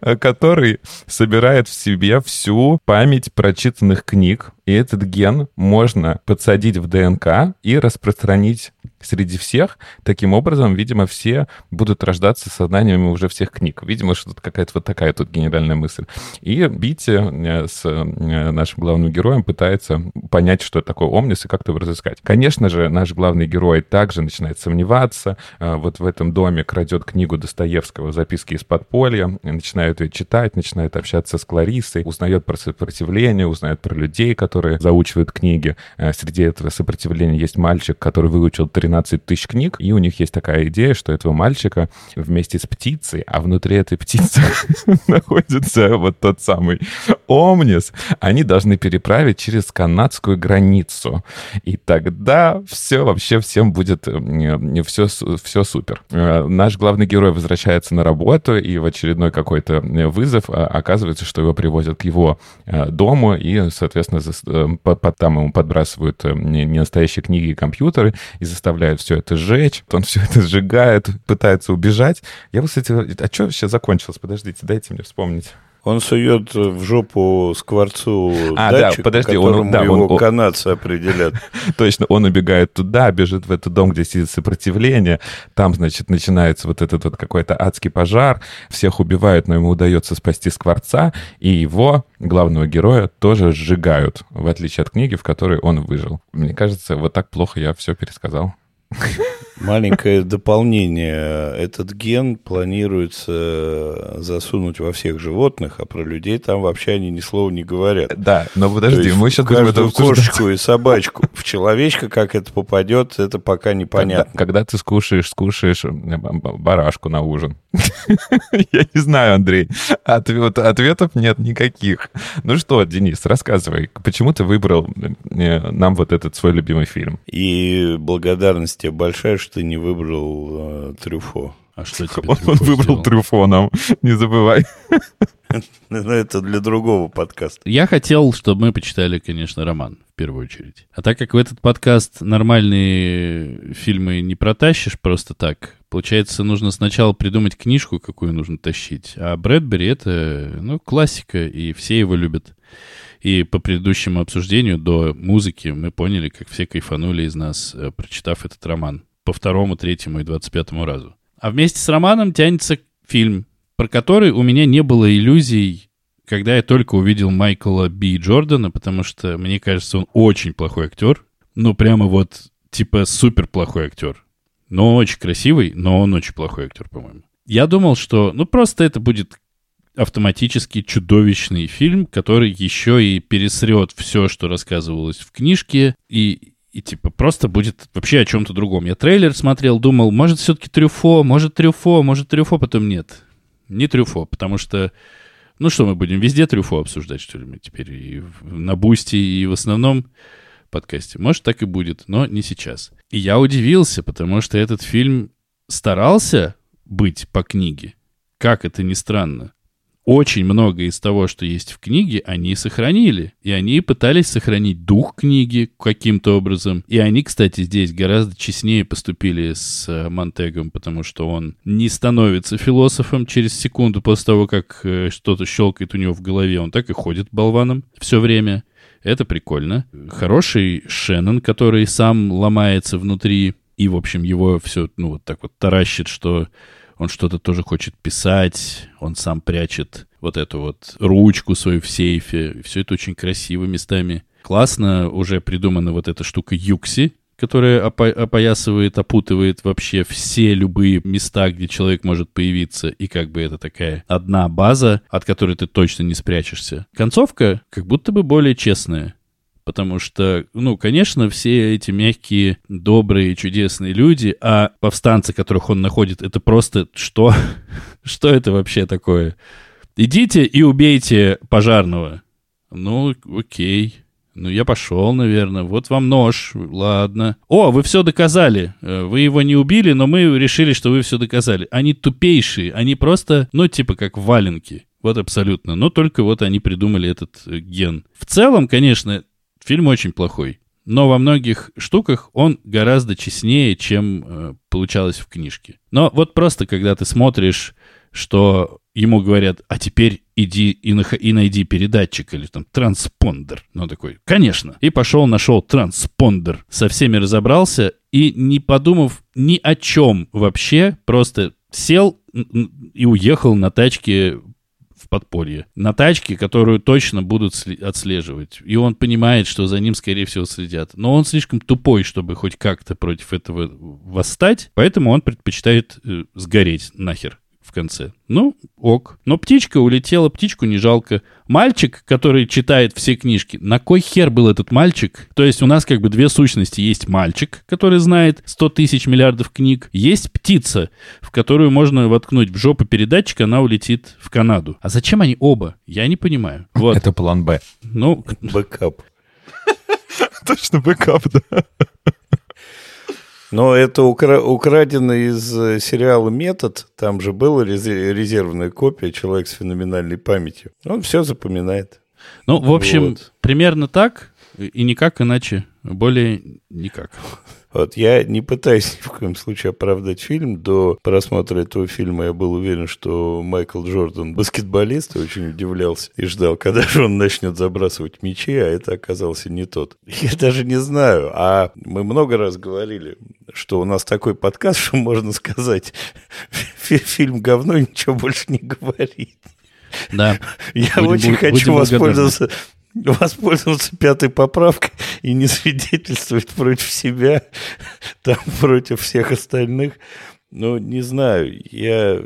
который собирает в себе всю память прочитанных книг, и этот ген можно подсадить в ДНК и распространить среди всех. Таким образом, видимо, все будут рождаться сознаниями уже всех книг. Видимо, что тут какая-то вот такая тут генеральная мысль. И Бити э, с э, нашим главным героем пытается понять, что такое Омнис и как-то его разыскать. Конечно же, наш главный герой также начинает сомневаться. Э, вот в этом доме крадет книгу Достоевского «Записки из подполья», начинает ее читать, начинает общаться с Кларисой, узнает про сопротивление, узнает про людей, которые заучивают книги. Среди этого сопротивления есть мальчик, который выучил 13 тысяч книг, и у них есть такая идея, что этого мальчика вместе с птицей, а внутри этой птицы находится вот тот самый Омнис, они должны переправить через канадскую границу. И тогда все вообще всем будет все, все супер. Э, наш главный герой возвращается на работу, и в очередной какой-то вызов а, оказывается, что его привозят к его э, дому, и, соответственно, э, там ему подбрасывают не настоящие книги и компьютеры, и заставляют все это сжечь. Он все это сжигает, пытается убежать. Я, кстати, а что вообще закончилось? Подождите, дайте мне вспомнить. Он сует в жопу скворцу а, датчик, да, подожди, он, да, его он, канадцы определят. Точно, он убегает туда, бежит в этот дом, где сидит сопротивление. Там, значит, начинается вот этот вот какой-то адский пожар. Всех убивают, но ему удается спасти скворца. И его, главного героя, тоже сжигают, в отличие от книги, в которой он выжил. Мне кажется, вот так плохо я все пересказал. Маленькое дополнение. Этот ген планируется засунуть во всех животных, а про людей там вообще они ни слова не говорят. Да, но подожди, мы сейчас будем это кошечку и собачку. В человечка как это попадет, это пока непонятно. Когда, когда ты скушаешь, скушаешь барашку на ужин. Я не знаю, Андрей. Ответ, ответов нет никаких. Ну что, Денис, рассказывай, почему ты выбрал э, нам вот этот свой любимый фильм? И благодарность тебе большая, что ты не выбрал э, Трюфо. А что тебе Он, он выбрал сделал? Трюфо нам, не забывай. Ну, это для другого подкаста. Я хотел, чтобы мы почитали, конечно, роман, в первую очередь. А так как в этот подкаст нормальные фильмы не протащишь просто так, получается, нужно сначала придумать книжку, какую нужно тащить. А Брэдбери — это, ну, классика, и все его любят. И по предыдущему обсуждению до музыки мы поняли, как все кайфанули из нас, э, прочитав этот роман по второму, третьему и двадцать пятому разу. А вместе с романом тянется фильм, про который у меня не было иллюзий, когда я только увидел Майкла Би Джордана, потому что, мне кажется, он очень плохой актер. Ну, прямо вот, типа, супер плохой актер. Но очень красивый, но он очень плохой актер, по-моему. Я думал, что, ну, просто это будет автоматически чудовищный фильм, который еще и пересрет все, что рассказывалось в книжке, и, и типа просто будет вообще о чем-то другом. Я трейлер смотрел, думал, может все-таки Трюфо, может Трюфо, может Трюфо, потом нет. Не Трюфо, потому что, ну что мы будем, везде Трюфо обсуждать, что ли, мы теперь и на Boosty, и в основном подкасте. Может, так и будет, но не сейчас. И я удивился, потому что этот фильм старался быть по книге. Как это ни странно очень много из того, что есть в книге, они сохранили. И они пытались сохранить дух книги каким-то образом. И они, кстати, здесь гораздо честнее поступили с э, Монтегом, потому что он не становится философом через секунду после того, как э, что-то щелкает у него в голове. Он так и ходит болваном все время. Это прикольно. Хороший Шеннон, который сам ломается внутри. И, в общем, его все, ну, вот так вот таращит, что он что-то тоже хочет писать, он сам прячет вот эту вот ручку свою в сейфе. Все это очень красиво местами. Классно уже придумана вот эта штука Юкси, которая опо- опоясывает, опутывает вообще все любые места, где человек может появиться, и как бы это такая одна база, от которой ты точно не спрячешься. Концовка как будто бы более честная. Потому что, ну, конечно, все эти мягкие, добрые, чудесные люди, а повстанцы, которых он находит, это просто что? что это вообще такое? Идите и убейте пожарного. Ну, окей. Ну, я пошел, наверное. Вот вам нож. Ладно. О, вы все доказали. Э, вы его не убили, но мы решили, что вы все доказали. Они тупейшие. Они просто, ну, типа как валенки. Вот абсолютно. Но только вот они придумали этот э, ген. В целом, конечно, Фильм очень плохой. Но во многих штуках он гораздо честнее, чем э, получалось в книжке. Но вот просто когда ты смотришь, что ему говорят, а теперь иди и, на, и найди передатчик или там транспондер. Ну, такой, конечно. И пошел, нашел транспондер, со всеми разобрался и, не подумав ни о чем вообще, просто сел и уехал на тачке в подполье. На тачке, которую точно будут отслеживать. И он понимает, что за ним, скорее всего, следят. Но он слишком тупой, чтобы хоть как-то против этого восстать, поэтому он предпочитает э, сгореть нахер в конце. Ну, ок. Но птичка улетела, птичку не жалко. Мальчик, который читает все книжки, на кой хер был этот мальчик? То есть у нас как бы две сущности. Есть мальчик, который знает 100 тысяч миллиардов книг. Есть птица, в которую можно воткнуть в жопу передатчик, она улетит в Канаду. А зачем они оба? Я не понимаю. Вот. Это план Б. Ну, бэкап. Точно бэкап, да. Но это укра- украдено из э, сериала «Метод». Там же была резервная копия «Человек с феноменальной памятью». Он все запоминает. Ну, в общем, вот. примерно так и никак иначе. Более никак. Вот я не пытаюсь ни в коем случае оправдать фильм. До просмотра этого фильма я был уверен, что Майкл Джордан баскетболист, и очень удивлялся и ждал, когда же он начнет забрасывать мячи, а это оказался не тот. Я даже не знаю, а мы много раз говорили, что у нас такой подкаст, что можно сказать, фильм говно, ничего больше не говорит. Да. Я будем, очень хочу воспользоваться воспользоваться пятой поправкой и не свидетельствовать против себя, там, против всех остальных. Ну, не знаю, я...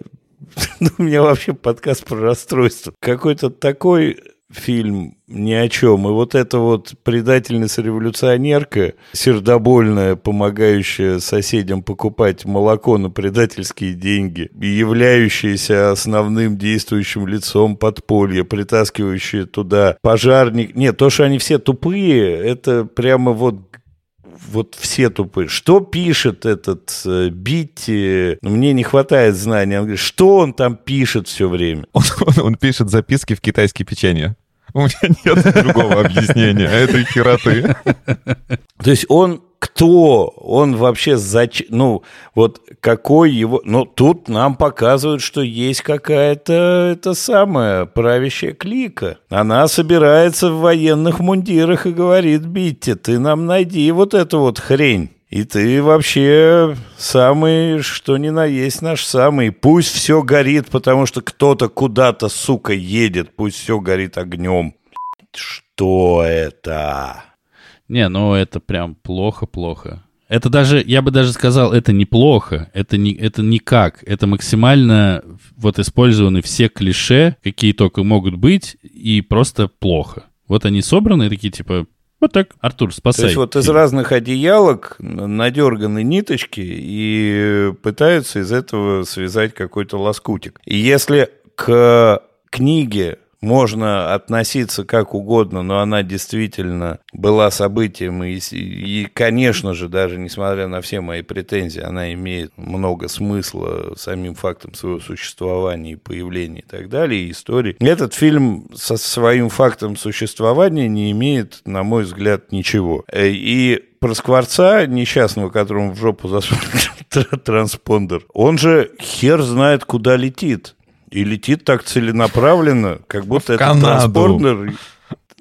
Ну, у меня вообще подкаст про расстройство. Какой-то такой фильм ни о чем. И вот эта вот предательница-революционерка, сердобольная, помогающая соседям покупать молоко на предательские деньги, являющаяся основным действующим лицом подполья, притаскивающая туда пожарник. Нет, то, что они все тупые, это прямо вот вот все тупые. Что пишет этот э, Битти? Ну, мне не хватает знаний. Он говорит, что он там пишет все время? Он, он, он пишет записки в китайские печенье. У меня нет другого объяснения этой хероты. То есть он кто? Он вообще зачем? Ну, вот какой его... Ну, тут нам показывают, что есть какая-то, это самая, правящая клика. Она собирается в военных мундирах и говорит, Битти, ты нам найди вот эту вот хрень. И ты вообще самый, что ни на есть наш самый. Пусть все горит, потому что кто-то куда-то, сука, едет. Пусть все горит огнем. Что это? Не, ну это прям плохо-плохо. Это даже, я бы даже сказал, это неплохо, это, не, это никак. Это максимально вот использованы все клише, какие только могут быть, и просто плохо. Вот они собраны, такие типа, вот так, Артур, спасай. То есть вот из разных одеялок надерганы ниточки и пытаются из этого связать какой-то лоскутик. И если к книге можно относиться как угодно, но она действительно была событием, и, и, конечно же, даже несмотря на все мои претензии, она имеет много смысла самим фактом своего существования и появления и так далее, и истории. Этот фильм со своим фактом существования не имеет, на мой взгляд, ничего. Э, и про Скворца, несчастного, которому в жопу засунули транспондер, он же хер знает, куда летит. И летит так целенаправленно, как будто это транспортер.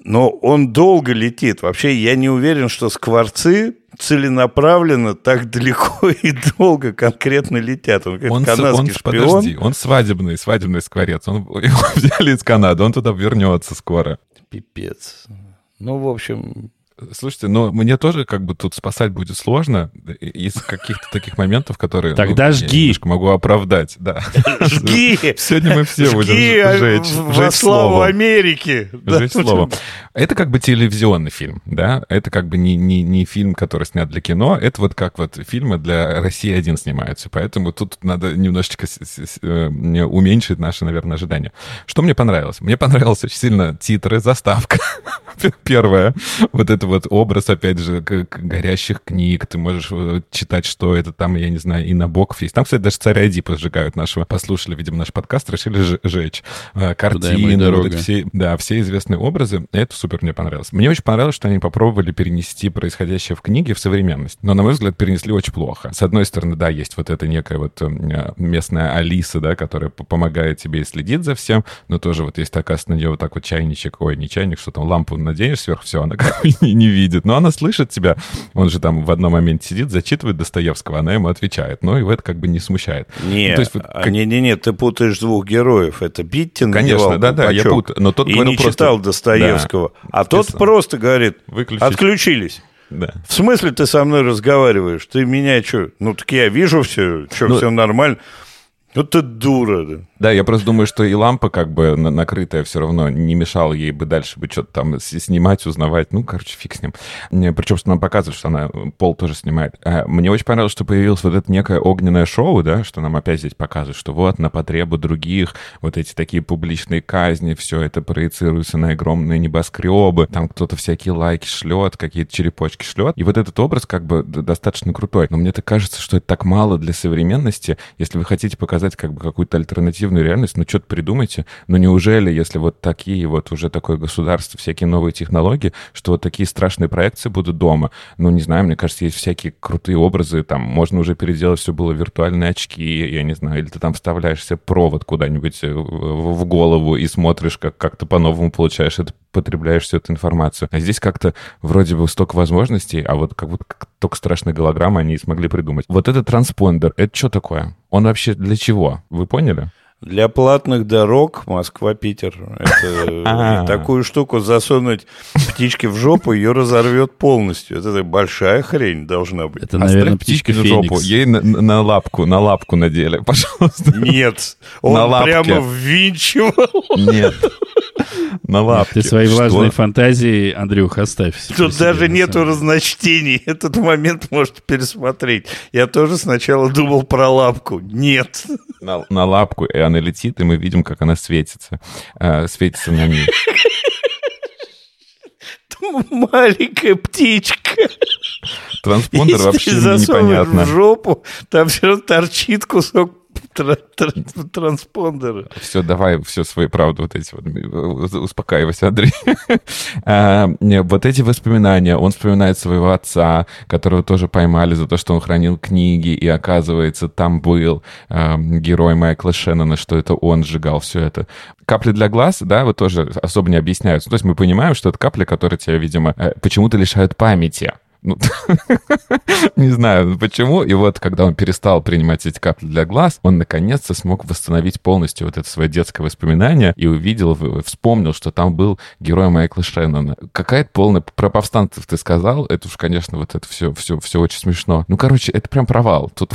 Но он долго летит. Вообще, я не уверен, что скворцы целенаправленно так далеко и долго конкретно летят. Он, он, канадский он, шпион. Подожди, он свадебный, свадебный скворец. Он, его взяли из Канады, он туда вернется скоро. Пипец. Ну, в общем, Слушайте, но мне тоже как бы тут спасать будет сложно из каких-то таких моментов, которые... Тогда ну, жги. Я могу оправдать, да. Жги! Сегодня мы все будем жечь. Во славу Америки! Жечь слово. Это как бы телевизионный фильм, да? Это как бы не, не, не фильм, который снят для кино. Это вот как вот фильмы для России один снимаются. Поэтому тут надо немножечко э, уменьшить наши, наверное, ожидания. Что мне понравилось? Мне понравилось очень сильно титры, заставка. Первое. Вот это это вот образ, опять же, горящих книг, ты можешь э, читать, что это там, я не знаю, и Набоков есть. Там, кстати, даже царя Ди поджигают нашего. Послушали, видимо, наш подкаст, решили жечь. Э, картины, вот все, да, все известные образы. Это супер мне понравилось. Мне очень понравилось, что они попробовали перенести происходящее в книге в современность. Но, на мой взгляд, перенесли очень плохо. С одной стороны, да, есть вот эта некая вот э, местная Алиса, да, которая помогает тебе и следит за всем, но тоже вот есть, оказывается, на нее вот так вот чайничек, ой, не чайник, что там, лампу наденешь сверху, все, она как бы не, не видит. Но она слышит тебя. Он же там в одном моменте сидит, зачитывает Достоевского, она ему отвечает. Но его это как бы не смущает. Нет, ну, вот, как... не, не, не, ты путаешь двух героев. Это Биттин Конечно, да, да, я путаю. Но тот и не просто... читал Достоевского. Да, а тот просто говорит, Выключить. отключились. Да. В смысле ты со мной разговариваешь? Ты меня что? Ну так я вижу все, что ну, все нормально. Ну ты дура, да. Да, я просто думаю, что и лампа как бы накрытая все равно не мешала ей бы дальше бы что-то там снимать, узнавать. Ну, короче, фиг с ним. Причем, что нам показывают, что она пол тоже снимает. А, мне очень понравилось, что появилось вот это некое огненное шоу, да, что нам опять здесь показывают, что вот на потребу других вот эти такие публичные казни, все это проецируется на огромные небоскребы, там кто-то всякие лайки шлет, какие-то черепочки шлет. И вот этот образ как бы достаточно крутой. Но мне так кажется, что это так мало для современности, если вы хотите показать как бы какую-то альтернативную альтернативную реальность, ну что-то придумайте. Но неужели, если вот такие вот уже такое государство, всякие новые технологии, что вот такие страшные проекции будут дома? Ну, не знаю, мне кажется, есть всякие крутые образы, там можно уже переделать, все было виртуальные очки, я не знаю, или ты там вставляешь себе провод куда-нибудь э, в голову и смотришь, как, как ты по-новому получаешь это потребляешь всю эту информацию. А здесь как-то вроде бы столько возможностей, а вот как будто только страшные голограммы они смогли придумать. Вот этот транспондер, это что такое? Он вообще для чего? Вы поняли? Для платных дорог Москва-Питер. Это такую штуку засунуть птичке в жопу, ее разорвет полностью. Это большая хрень должна быть. Это, наверное, птичка в жопу. Ей на, на лапку, на лапку надели, пожалуйста. Нет, он на лапке. прямо ввинчивал. Нет. На лапке. Ты свои влажные фантазии, Андрюх, оставь. Тут даже нету разночтений. Этот момент можете пересмотреть. Я тоже сначала думал про лапку. Нет. На, на лапку, и она летит, и мы видим, как она светится. Э, светится на ней. Маленькая птичка. Транспондер вообще непонятно. в жопу, там все торчит кусок транспондеры. Все, давай все свои правды вот эти вот. Успокаивайся, Андрей. а, вот эти воспоминания. Он вспоминает своего отца, которого тоже поймали за то, что он хранил книги, и оказывается, там был э, герой Майкла Шеннона, что это он сжигал все это. Капли для глаз, да, вот тоже особо не объясняются. То есть мы понимаем, что это капли, которые тебя, видимо, э, почему-то лишают памяти. Ну, не знаю почему. И вот, когда он перестал принимать эти капли для глаз, он наконец-то смог восстановить полностью вот это свое детское воспоминание и увидел, вспомнил, что там был герой Майкла Шеннона. Какая-то полная... Про повстанцев ты сказал, это уж, конечно, вот это все, все, все очень смешно. Ну, короче, это прям провал. Тут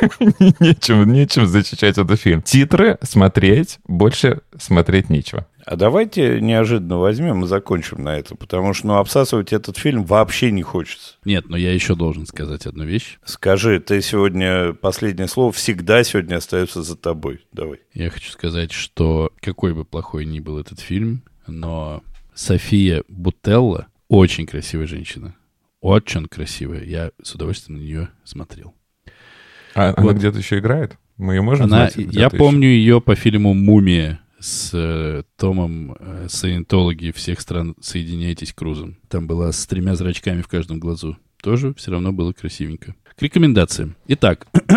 нечем, нечем защищать этот фильм. Титры смотреть, больше смотреть нечего. А давайте неожиданно возьмем и закончим на это, потому что ну, обсасывать этот фильм вообще не хочется. Нет, но я еще должен сказать одну вещь. Скажи, ты сегодня, последнее слово всегда сегодня остается за тобой. Давай. Я хочу сказать, что какой бы плохой ни был этот фильм, но София Бутелла очень красивая женщина. Очень красивая. Я с удовольствием на нее смотрел. А вот. она где-то еще играет? Мы ее можем она, знать? Я помню ее по фильму «Мумия», с э, Томом э, Саентологи всех стран «Соединяйтесь Крузом». Там была с тремя зрачками в каждом глазу. Тоже все равно было красивенько. К рекомендациям. Итак.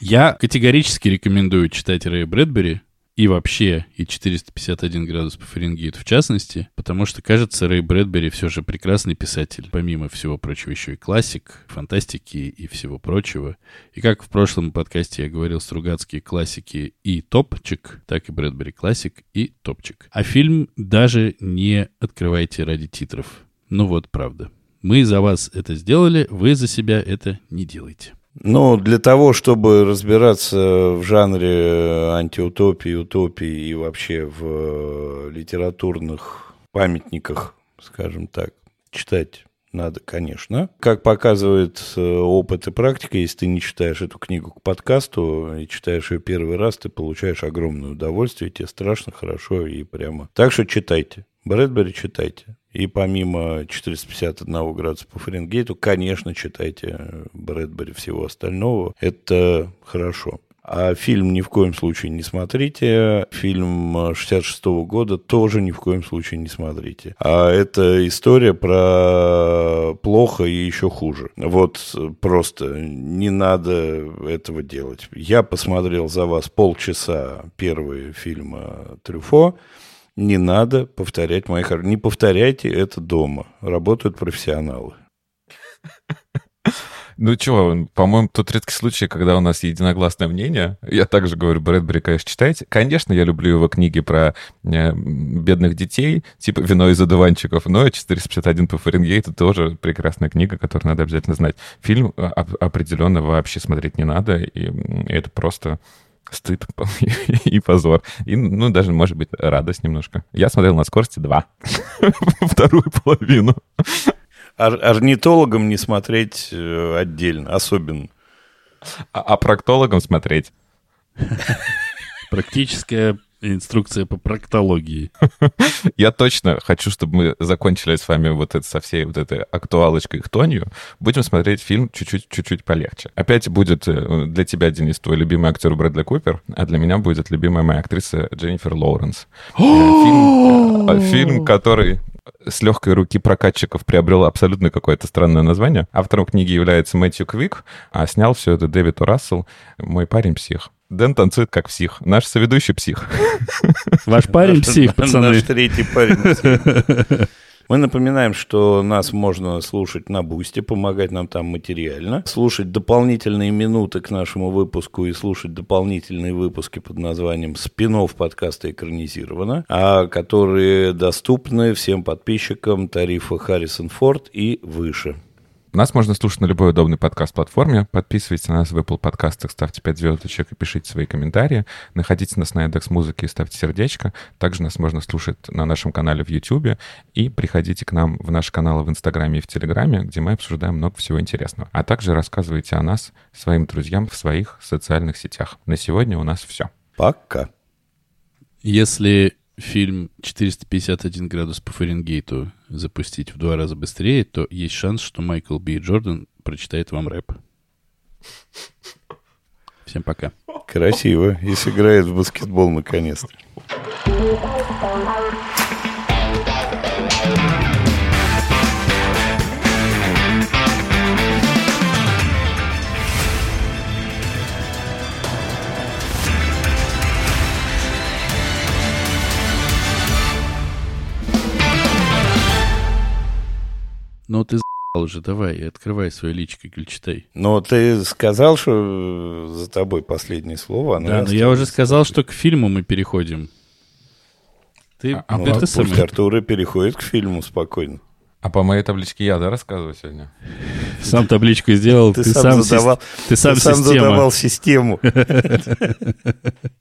Я категорически рекомендую читать Рэя Брэдбери и вообще, и 451 градус по Фаренгейту в частности, потому что, кажется, Рэй Брэдбери все же прекрасный писатель, помимо всего прочего еще и классик, фантастики и всего прочего. И как в прошлом подкасте я говорил, Стругацкие классики и топчик, так и Брэдбери классик и топчик. А фильм даже не открывайте ради титров. Ну вот, правда. Мы за вас это сделали, вы за себя это не делайте. Ну, для того, чтобы разбираться в жанре антиутопии, утопии и вообще в литературных памятниках, скажем так, читать надо, конечно. Как показывает э, опыт и практика, если ты не читаешь эту книгу к подкасту и читаешь ее первый раз, ты получаешь огромное удовольствие, тебе страшно хорошо и прямо. Так что читайте. Брэдбери читайте. И помимо 451 градуса по Фаренгейту, конечно, читайте Брэдбери всего остального. Это хорошо. А фильм ни в коем случае не смотрите. Фильм 66 -го года тоже ни в коем случае не смотрите. А это история про плохо и еще хуже. Вот просто не надо этого делать. Я посмотрел за вас полчаса первые фильмы Трюфо. Не надо повторять моих... Не повторяйте это дома. Работают профессионалы. Ну что, по-моему, тот редкий случай, когда у нас единогласное мнение. Я также говорю, Брэдбери, конечно, читайте. Конечно, я люблю его книги про э, бедных детей, типа «Вино из одуванчиков», но 451 по Фаренгейту тоже прекрасная книга, которую надо обязательно знать. Фильм а, определенно вообще смотреть не надо, и это просто стыд и позор. И, ну, даже, может быть, радость немножко. Я смотрел на скорости 2. Вторую половину ор- орнитологам не смотреть э, отдельно, особенно. А, а проктологам смотреть? Практическая инструкция по проктологии. Я точно хочу, чтобы мы закончили с вами вот это со всей вот этой актуалочкой хтонью. Будем смотреть фильм чуть-чуть, чуть-чуть полегче. Опять будет э, для тебя, Денис, твой любимый актер Брэдли Купер, а для меня будет любимая моя актриса Дженнифер Лоуренс. Э, фильм, фильм, который с легкой руки прокатчиков приобрел абсолютно какое-то странное название. Автором книги является Мэтью Квик, а снял все это Дэвид Рассел, мой парень псих. Дэн танцует как псих. Наш соведущий псих. Ваш парень псих, пацаны. Наш третий парень псих. Мы напоминаем, что нас можно слушать на Бусте, помогать нам там материально, слушать дополнительные минуты к нашему выпуску и слушать дополнительные выпуски под названием «Спинов подкаста экранизировано», а которые доступны всем подписчикам тарифа Харрисон Форд и выше. Нас можно слушать на любой удобной подкаст-платформе. Подписывайтесь на нас в Apple подкастах, ставьте 5 звездочек и пишите свои комментарии. Находите нас на Яндекс Музыке и ставьте сердечко. Также нас можно слушать на нашем канале в YouTube. И приходите к нам в наш канал в Инстаграме и в Телеграме, где мы обсуждаем много всего интересного. А также рассказывайте о нас своим друзьям в своих социальных сетях. На сегодня у нас все. Пока. Если фильм 451 градус по Фаренгейту запустить в два раза быстрее, то есть шанс, что Майкл Би Джордан прочитает вам рэп. Всем пока. Красиво. И сыграет в баскетбол наконец-то. Ну, ты за***л уже, давай, открывай свое личико, или читай. Ну, ты сказал, что за тобой последнее слово. Да, но я уже сказал, что к фильму мы переходим. Ты, а, ну, это пусть самый... Артур переходит к фильму спокойно. А по моей табличке я, да, рассказываю сегодня? Сам табличку сделал, ты, ты сам, задавал, ты сам, ты сам задавал систему.